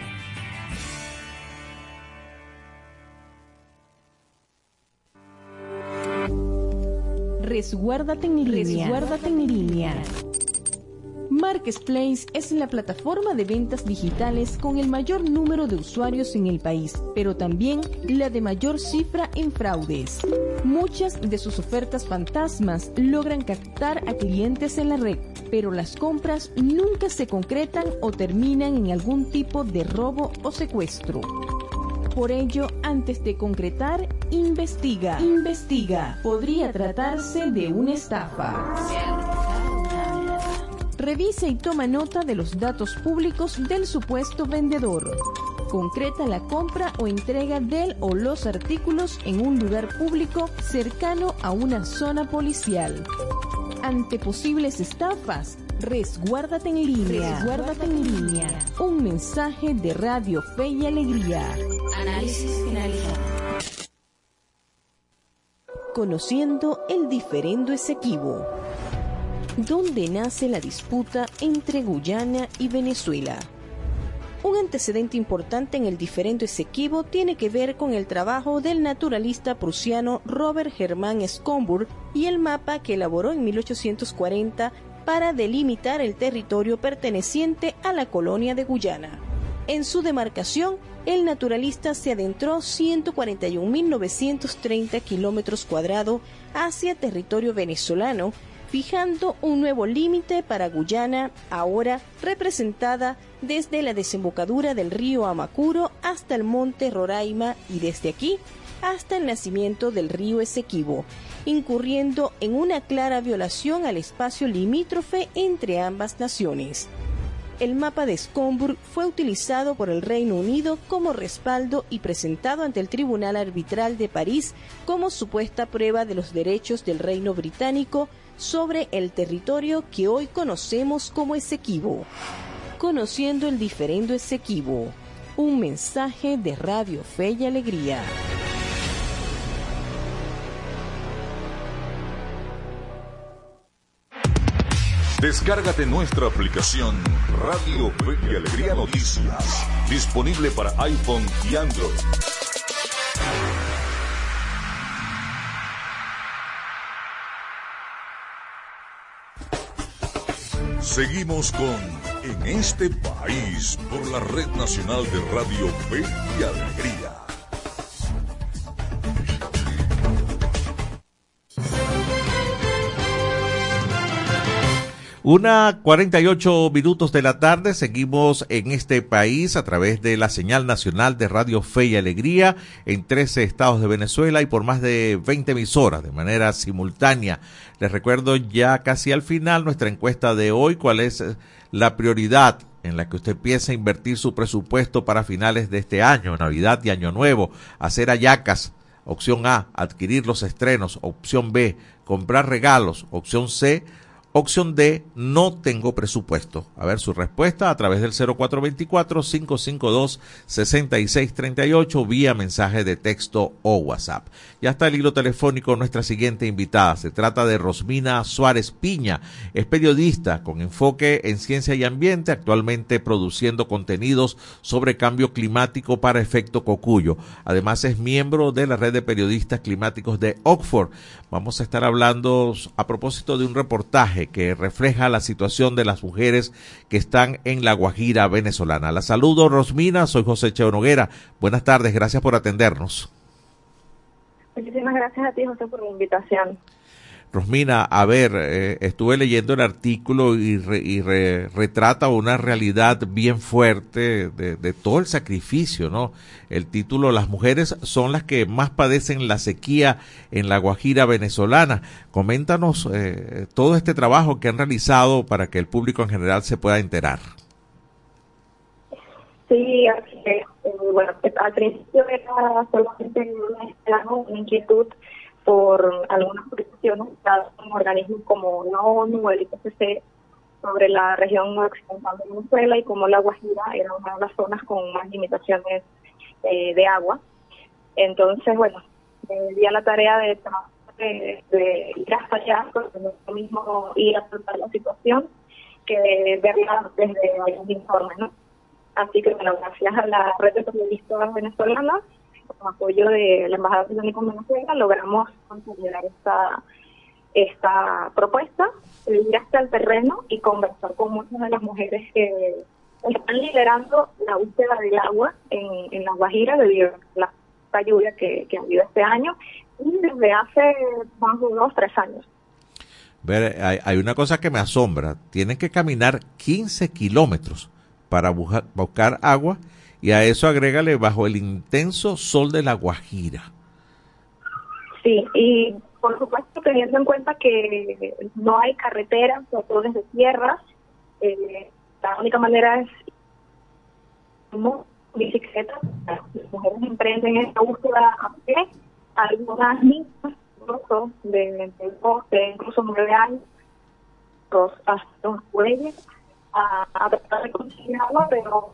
Resguárdate en línea. Resguárdate en línea. Marketplace es la plataforma de ventas digitales con el mayor número de usuarios en el país, pero también la de mayor cifra en fraudes. Muchas de sus ofertas fantasmas logran captar a clientes en la red, pero las compras nunca se concretan o terminan en algún tipo de robo o secuestro. Por ello, antes de concretar, investiga. Investiga. Podría tratarse de una estafa. Revisa y toma nota de los datos públicos del supuesto vendedor. Concreta la compra o entrega del o los artículos en un lugar público cercano a una zona policial. Ante posibles estafas, resguárdate en línea. Resguárdate en línea. Un mensaje de Radio Fe y Alegría. Análisis finalizado. Conociendo el diferendo Esequibo ¿Dónde nace la disputa entre Guyana y Venezuela. Un antecedente importante en el diferente Esequibo tiene que ver con el trabajo del naturalista prusiano Robert Hermann Schomburg y el mapa que elaboró en 1840 para delimitar el territorio perteneciente a la colonia de Guyana. En su demarcación, el naturalista se adentró 141.930 kilómetros cuadrados hacia territorio venezolano fijando un nuevo límite para Guyana, ahora representada desde la desembocadura del río Amacuro hasta el monte Roraima y desde aquí hasta el nacimiento del río Esequibo, incurriendo en una clara violación al espacio limítrofe entre ambas naciones. El mapa de Scomburg fue utilizado por el Reino Unido como respaldo y presentado ante el Tribunal Arbitral de París como supuesta prueba de los derechos del Reino Británico sobre el territorio que hoy conocemos como Esequibo. Conociendo el diferendo Esequibo, un mensaje de Radio Fe y Alegría. Descárgate nuestra aplicación Radio Fe y Alegría Noticias, disponible para iPhone y Android. Seguimos con En este país por la Red Nacional de Radio Fe y Alegría. Una 48 minutos de la tarde, seguimos en este país a través de la señal nacional de Radio Fe y Alegría en 13 estados de Venezuela y por más de 20 emisoras de manera simultánea. Les recuerdo ya casi al final nuestra encuesta de hoy, cuál es la prioridad en la que usted piensa invertir su presupuesto para finales de este año, Navidad y Año Nuevo, hacer ayacas. Opción A, adquirir los estrenos. Opción B, comprar regalos. Opción C, Opción D, no tengo presupuesto. A ver su respuesta a través del 0424-552-6638 vía mensaje de texto o WhatsApp. Ya está el hilo telefónico nuestra siguiente invitada. Se trata de Rosmina Suárez Piña. Es periodista con enfoque en ciencia y ambiente, actualmente produciendo contenidos sobre cambio climático para efecto Cocuyo. Además es miembro de la red de periodistas climáticos de Oxford. Vamos a estar hablando a propósito de un reportaje que refleja la situación de las mujeres que están en la Guajira venezolana. La saludo, Rosmina, soy José Cheo Noguera. Buenas tardes, gracias por atendernos. Muchísimas gracias a ti, José, por la invitación. Rosmina, a ver, eh, estuve leyendo el artículo y, retrata una realidad bien fuerte de, todo el sacrificio, ¿no? El título, las mujeres son las que más padecen la sequía en la Guajira venezolana. Coméntanos eh, todo este trabajo que han realizado para que el público en general se pueda enterar. Sí, eh, bueno, al principio era solamente una inquietud por algunas publicaciones un organismos como la ONU, el IPCC, sobre la región occidental de Venezuela y como la Guajira era una de las zonas con más limitaciones eh, de agua. Entonces, bueno, me di a la tarea de, de, ir hasta allá, porque no es lo mismo ir a tratar la situación que verla desde algún informes, ¿no? Así que, bueno, gracias a la red de periodistas venezolanas, con apoyo de la Embajada Británica en Venezuela, logramos consolidar esta, esta propuesta, ir hasta el terreno y conversar con muchas de las mujeres que están liderando la búsqueda del agua en, en La Guajira debido a la lluvia que, que ha habido este año y desde hace más de dos, tres años. Ver, hay, hay, una cosa que me asombra, tienen que caminar 15 kilómetros para buscar agua y a eso agrégale bajo el intenso sol de la Guajira. Sí, y por supuesto teniendo en cuenta que no hay carreteras, todo desde tierra, eh, la única manera es como bicicleta, las mujeres emprenden esta búsqueda a pie, algunas niñas, incluso de, de incluso nueve años, hasta los cuellos, a, a tratar de conseguir agua, pero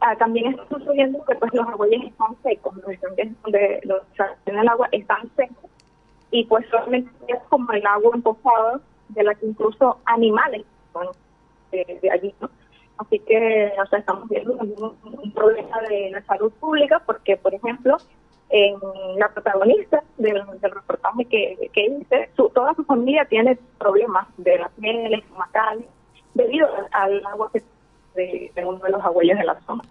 Ah, también está sucediendo que pues los arroyos están secos, los donde los el agua están secos y pues solamente es como el agua emposada de la que incluso animales bueno, de, allí, ¿no? Así que, o sea, estamos viendo un, problema de la salud pública porque, por ejemplo, en la protagonista del, reportaje que, que hice, toda su familia tiene problemas de la piel, estomacal, debido al agua que de, uno de los abuelos de la zona.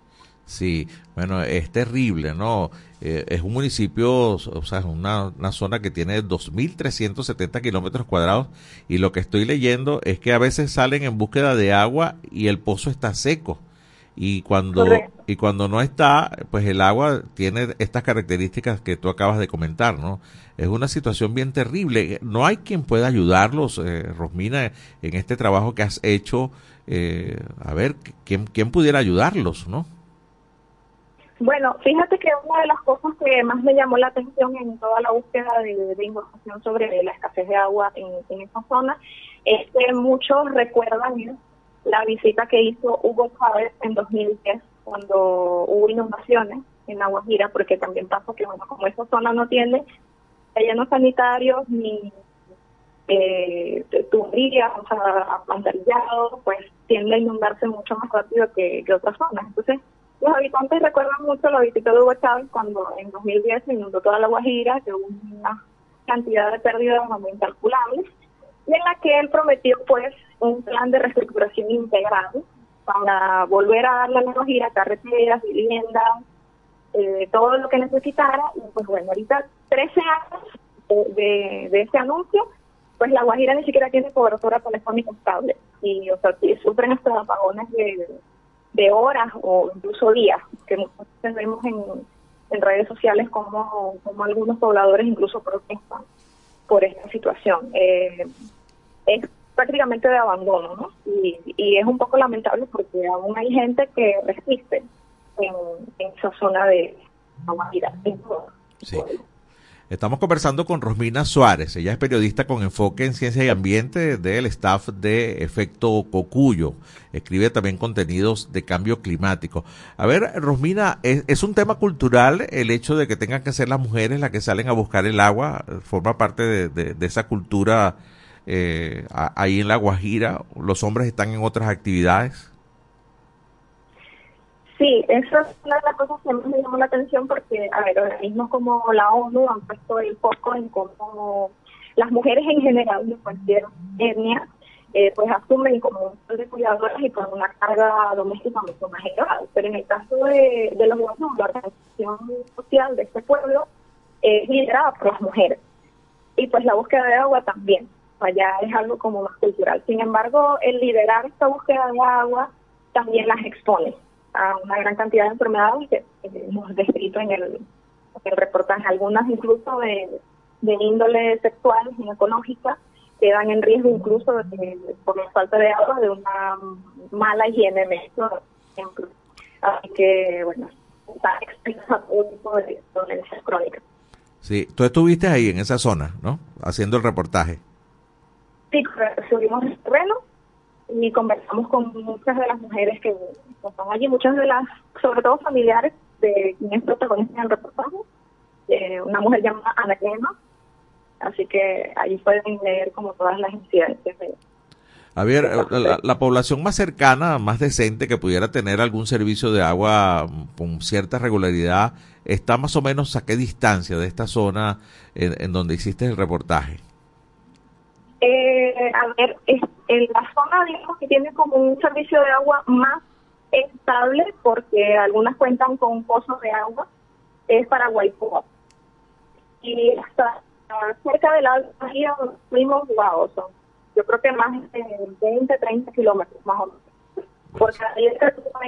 Sí, bueno, es terrible, ¿no? Eh, es un municipio, o sea, es una, una zona que tiene 2.370 kilómetros cuadrados y lo que estoy leyendo es que a veces salen en búsqueda de agua y el pozo está seco y cuando y cuando no está, pues el agua tiene estas características que tú acabas de comentar, ¿no? Es una situación bien terrible. No hay quien pueda ayudarlos, eh, Rosmina, en este trabajo que has hecho eh, a ver, ¿quién, ¿quién pudiera ayudarlos, no? Bueno, fíjate que una de las cosas que más me llamó la atención en toda la búsqueda de, información sobre la escasez de agua en, en esa zona es que muchos recuerdan la visita que hizo Hugo Chávez en 2010 cuando hubo inundaciones en La Guajira, porque también pasa que, bueno, como esa zona no tiene llenos sanitarios ni eh, tuberías, o sea, pues tiende a inundarse mucho más rápido que, otras zonas. Entonces, los habitantes recuerdan mucho la visita de Hugo Chávez cuando en 2010 se inundó toda la Guajira, que hubo una cantidad de pérdidas muy incalculables, y en la que él prometió pues un plan de reestructuración integral para volver a darle a la Guajira carreteras, viviendas, eh, todo lo que necesitara, y pues bueno, ahorita 13 años de, de ese anuncio, pues la Guajira ni siquiera tiene cobertura telefónica estable y, o sea, sufren hasta apagones de, de horas o incluso días, que muchas veces vemos en, en redes sociales como, como algunos pobladores incluso protestan por esta situación. Eh, es prácticamente de abandono, ¿no? Y, y, es un poco lamentable porque aún hay gente que resiste en, esa zona de la Guajira. Sí. Estamos conversando con Rosmina Suárez. Ella es periodista con enfoque en ciencia y ambiente del staff de Efecto Cocuyo. Escribe también contenidos de cambio climático. A ver, Rosmina, ¿es, un tema cultural el hecho de que tengan que ser las mujeres las que salen a buscar el agua? ¿Forma parte de, esa cultura eh, ahí en La Guajira? ¿Los hombres están en otras actividades? Sí, eso es una de las cosas que más me llamó la atención porque, a ver, organismos como la ONU han puesto el foco en cómo las mujeres en general de cualquier etnia eh, pues asumen como un de cuidadoras y con una carga doméstica mucho más elevada. Pero en el caso de, de los humanos, la organización social de este pueblo es liderada por las mujeres. Y pues la búsqueda de agua también, allá es algo como más cultural. Sin embargo, el liderar esta búsqueda de agua también las expone a una gran cantidad de enfermedades que hemos descrito en el, reportaje, algunas incluso de, índole sexual, ginecológica, quedan en riesgo incluso por la falta de agua de una mala higiene por ejemplo. Así que, bueno, está expuesta todo tipo de dolencias crónicas. Sí, tú estuviste ahí en esa zona, ¿no? Haciendo el reportaje. Sí, subimos el terreno y conversamos con muchas de las mujeres que están allí, muchas de las, sobre todo familiares de quienes protagonista el reportaje, eh, una mujer llamada Ana Clema, así que ahí pueden leer como todas las incidencias de a ver, la, población más cercana, más decente, que pudiera tener algún servicio de agua con cierta regularidad, está más o menos a qué distancia de esta zona en, donde hiciste el reportaje. Eh, a ver, es, en la zona, digamos, que tiene como un servicio de agua más estable, porque algunas cuentan con pozos de agua, es para Guaypoa. Y hasta cerca de la Guajira fuimos, wow, son, yo creo que más de 20, 30 kilómetros más o menos. Porque ahí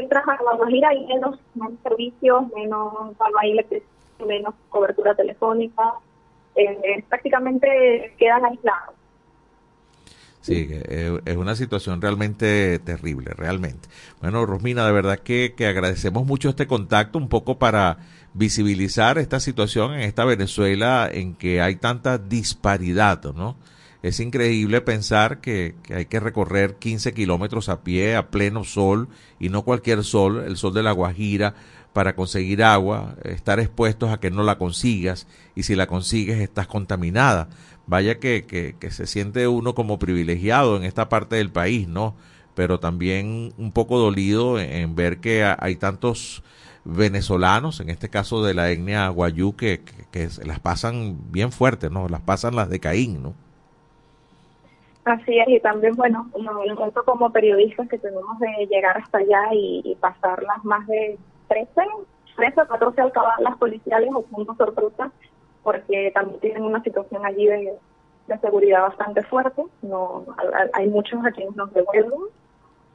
entras a la Guajira y menos, menos servicios, menos menos cobertura telefónica, eh, prácticamente quedan aislados. Sí, es una situación realmente terrible, realmente. Bueno, Rosmina, de verdad que, que agradecemos mucho este contacto, un poco para visibilizar esta situación en esta Venezuela en que hay tanta disparidad, ¿no? Es increíble pensar que, que, hay que recorrer 15 kilómetros a pie, a pleno sol, y no cualquier sol, el sol de la Guajira, para conseguir agua, estar expuestos a que no la consigas, y si la consigues estás contaminada vaya que, que, se siente uno como privilegiado en esta parte del país, ¿no? Pero también un poco dolido en, ver que hay tantos venezolanos, en este caso de la etnia guayú, que, que, las pasan bien fuertes, ¿no? Las pasan las de Caín, ¿no? Así es, y también, bueno, nosotros como periodistas que tenemos de llegar hasta allá y, pasar las más de 13, 13 o 14 alcabalas policiales o puntos sorpresa porque también tienen una situación allí de, seguridad bastante fuerte. no Hay muchos a quienes nos devuelven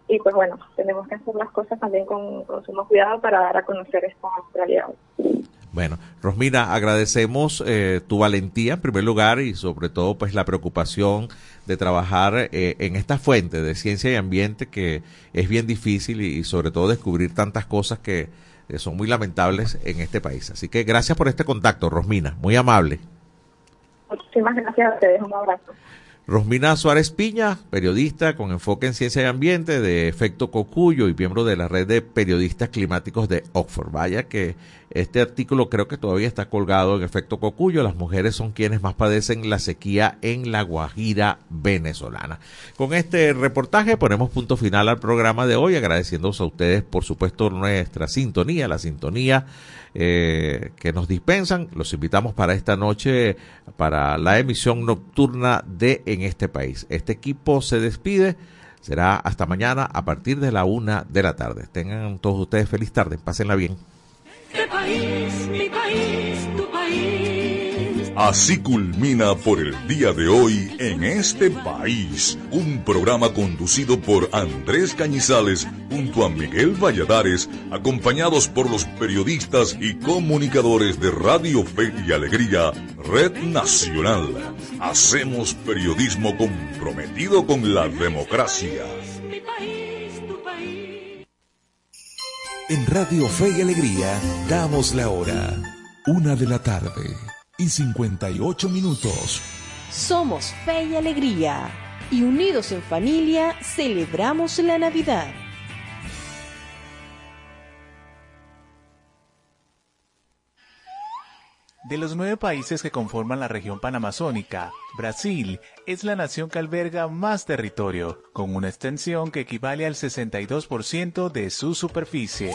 y pues bueno, tenemos que hacer las cosas también con, con sumo cuidado para dar a conocer esta realidad. Bueno, Rosmina, agradecemos eh, tu valentía en primer lugar y sobre todo pues la preocupación de trabajar eh, en esta fuente de ciencia y ambiente que es bien difícil y sobre todo descubrir tantas cosas que son muy lamentables en este país. Así que gracias por este contacto, Rosmina, muy amable. Muchísimas gracias a ustedes, un abrazo. Rosmina Suárez Piña, periodista con enfoque en ciencia y ambiente de Efecto Cocuyo y miembro de la red de periodistas climáticos de Oxford. Vaya que este artículo creo que todavía está colgado en Efecto Cocuyo. Las mujeres son quienes más padecen la sequía en la Guajira venezolana. Con este reportaje ponemos punto final al programa de hoy, agradeciéndoos a ustedes, por supuesto, nuestra sintonía, la sintonía eh, que nos dispensan. Los invitamos para esta noche, para la emisión nocturna de En este país. Este equipo se despide. Será hasta mañana a partir de la una de la tarde. Tengan todos ustedes feliz tarde. Pásenla bien. país. Así culmina por el día de hoy en este país, un programa conducido por Andrés Cañizales junto a Miguel Valladares, acompañados por los periodistas y comunicadores de Radio Fe y Alegría, Red Nacional. Hacemos periodismo comprometido con la democracia. En Radio Fe y Alegría damos la hora, una de la tarde y 58 minutos. Somos fe y alegría. Y unidos en familia, celebramos la Navidad. De los nueve países que conforman la región panamazónica, Brasil es la nación que alberga más territorio, con una extensión que equivale al 62% de su superficie.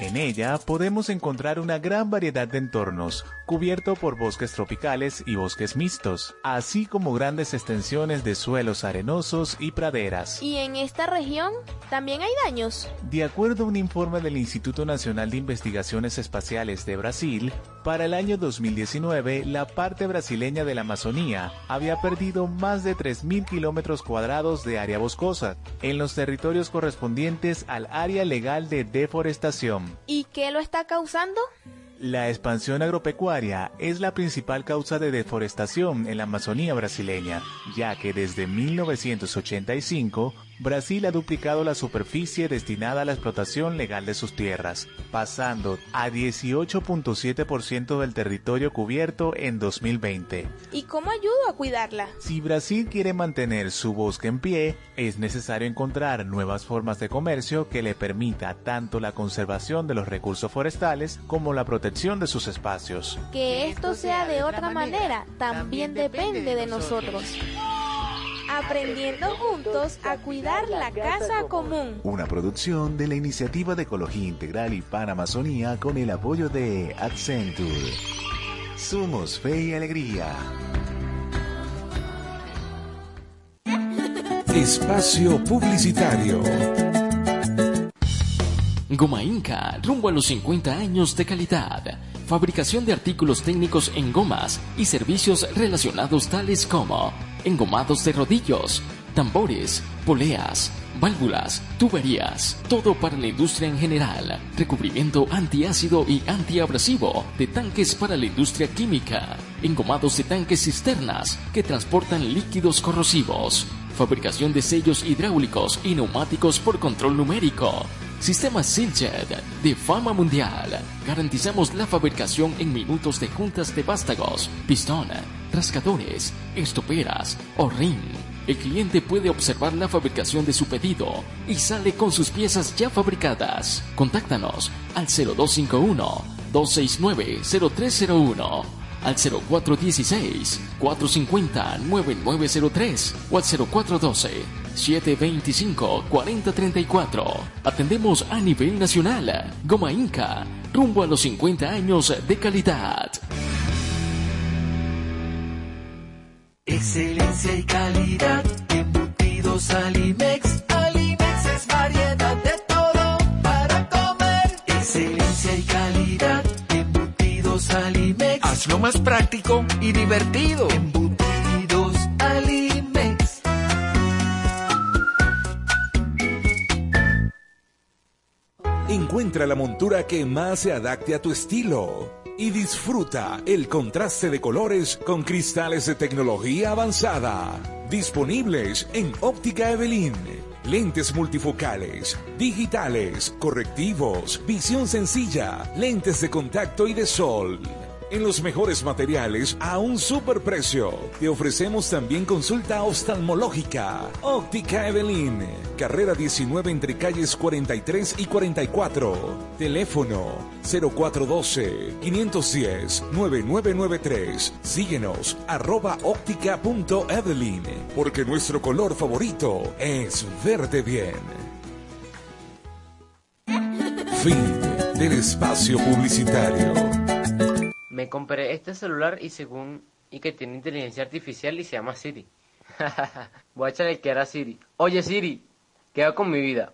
En ella podemos encontrar una gran variedad de entornos, cubierto por bosques tropicales y bosques mixtos, así como grandes extensiones de suelos arenosos y praderas. ¿Y en esta región también hay daños? De acuerdo a un informe del Instituto Nacional de Investigaciones Espaciales de Brasil, para el año 2019 la parte brasileña de la Amazonía había perdido más de 3.000 kilómetros cuadrados de área boscosa en los territorios correspondientes al área legal de deforestación. ¿Y qué lo está causando? La expansión agropecuaria es la principal causa de deforestación en la Amazonía brasileña, ya que desde 1985 Brasil ha duplicado la superficie destinada a la explotación legal de sus tierras, pasando a 18.7% del territorio cubierto en 2020. ¿Y cómo ayudo a cuidarla? Si Brasil quiere mantener su bosque en pie, es necesario encontrar nuevas formas de comercio que le permita tanto la conservación de los recursos forestales como la protección de sus espacios. Que esto sea de otra manera también depende de nosotros aprendiendo juntos a cuidar la casa común. Una producción de la Iniciativa de Ecología Integral y Panamazonía con el apoyo de Accenture. Somos Fe y Alegría. Espacio Publicitario. Goma Inca, rumbo a los 50 años de calidad. Fabricación de artículos técnicos en gomas y servicios relacionados tales como engomados de rodillos, tambores, poleas, válvulas, tuberías, todo para la industria en general, recubrimiento antiácido y antiabrasivo de tanques para la industria química, engomados de tanques cisternas que transportan líquidos corrosivos, fabricación de sellos hidráulicos y neumáticos por control numérico, Sistema Siljet de fama mundial. Garantizamos la fabricación en minutos de juntas de vástagos, pistón, rascadores, estoperas o ring. El cliente puede observar la fabricación de su pedido y sale con sus piezas ya fabricadas. Contáctanos al 0251 269 0301 al 0416-450-9903 o al 0412-725-4034. Atendemos a nivel nacional. Goma Inca, rumbo a los 50 años de calidad. Excelencia y calidad, embutidos Alimex. Alimex es variedad de todo para comer. Excelencia y calidad, embutidos Alimex. Hazlo más práctico y divertido. Embutidos Alimex. Encuentra la montura que más se adapte a tu estilo y disfruta el contraste de colores con cristales de tecnología avanzada. Disponibles en Óptica Evelyn. Lentes multifocales, digitales, correctivos, visión sencilla, lentes de contacto y de sol en los mejores materiales a un superprecio. Te ofrecemos también consulta oftalmológica. Óptica Evelyn, carrera 19 entre calles 43 y 44. Teléfono 0412-510-9993. Síguenos arroba óptica.evelyn, porque nuestro color favorito es verde bien. Fin del espacio publicitario me compré este celular y según y que tiene inteligencia artificial y se llama Siri. Voy a echarle que era Siri. Oye Siri, ¿qué hago con mi vida?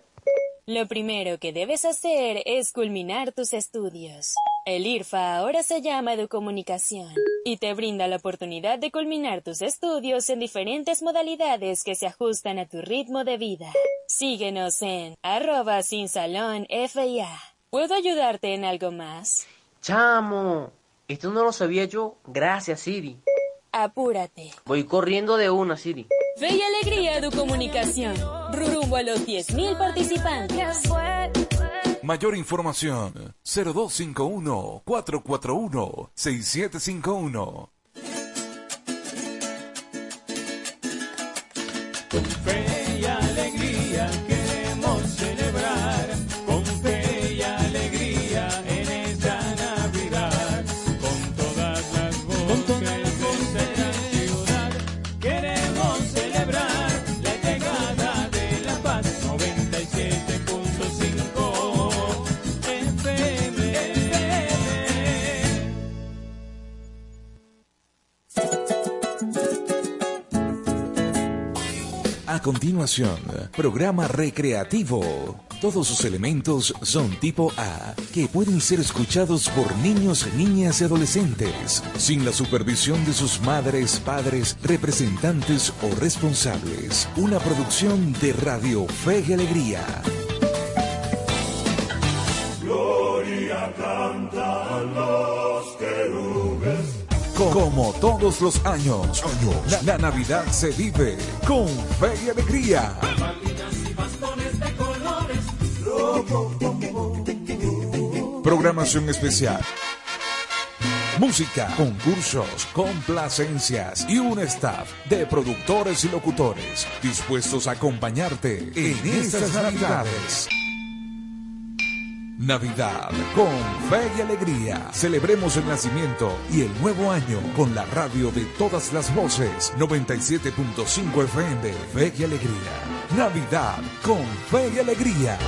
Lo primero que debes hacer es culminar tus estudios. El IRFA ahora se llama Educomunicación y te brinda la oportunidad de culminar tus estudios en diferentes modalidades que se ajustan a tu ritmo de vida. Síguenos en arroba sin salón FIA. ¿Puedo ayudarte en algo más? ¡Chamo! Esto no lo sabía yo. Gracias, Siri. Apúrate. Voy corriendo de una, Siri. Fe y alegría de comunicación. Rumbo a los 10.000 participantes. Mayor información 0251 441 6751. Continuación, programa recreativo. Todos sus elementos son tipo A, que pueden ser escuchados por niños, niñas y adolescentes, sin la supervisión de sus madres, padres, representantes o responsables. Una producción de Radio Fe y Alegría. Gloria cantan los querubes. Como todos los años, la, la Navidad se vive con fe y alegría. Programación especial. Música, concursos, complacencias y un staff de productores y locutores dispuestos a acompañarte en estas Navidades. Navidad con fe y alegría. Celebremos el nacimiento y el nuevo año con la radio de todas las voces. 97.5 FM. Fe y alegría. Navidad con fe y alegría.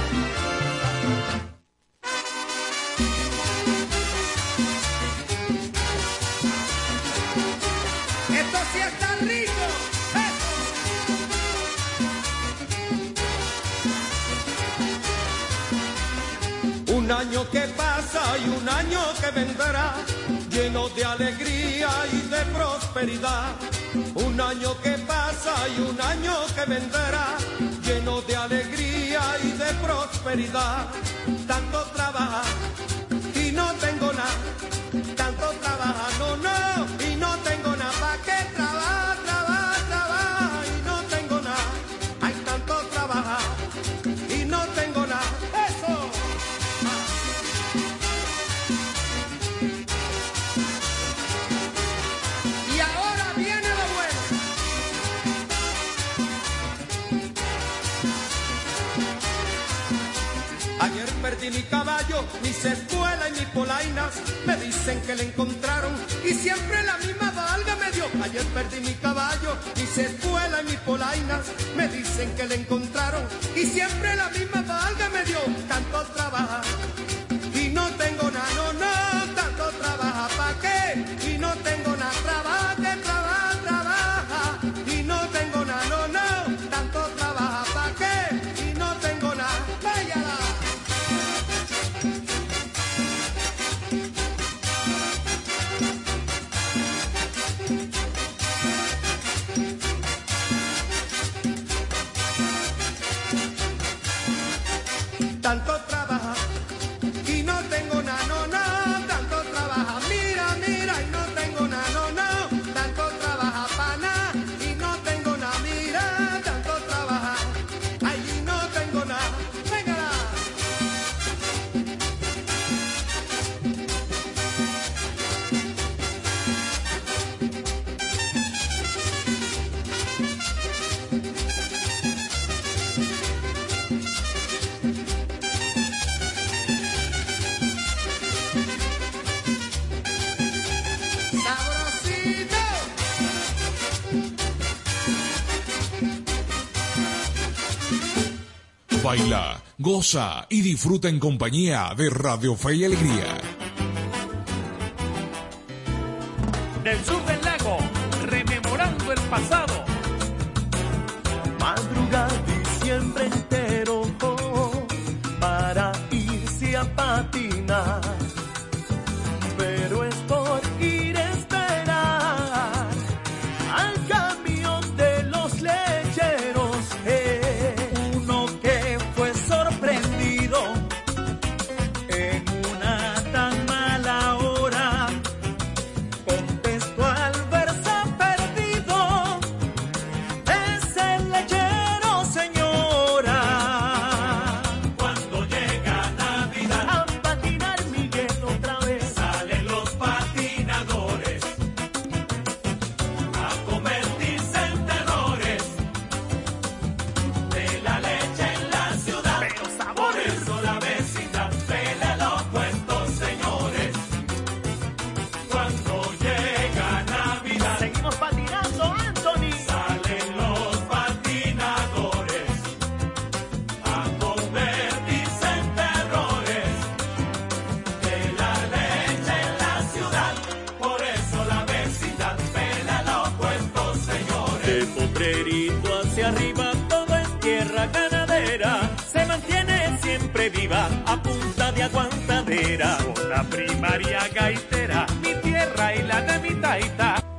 Año que pasa y un año que vendrá, lleno de alegría y de prosperidad. Un año que pasa y un año que vendrá, lleno de alegría y de prosperidad. Tanto trabaja mis espuelas y mis polainas. Me dicen que le encontraron y siempre la misma valga me dio. Ayer perdí mi caballo, mis espuelas y mis polainas. Me dicen que le encontraron y siempre la misma valga me dio. Tanto trabaja Baila, goza y disfruta en compañía de Radio Fe y Alegría.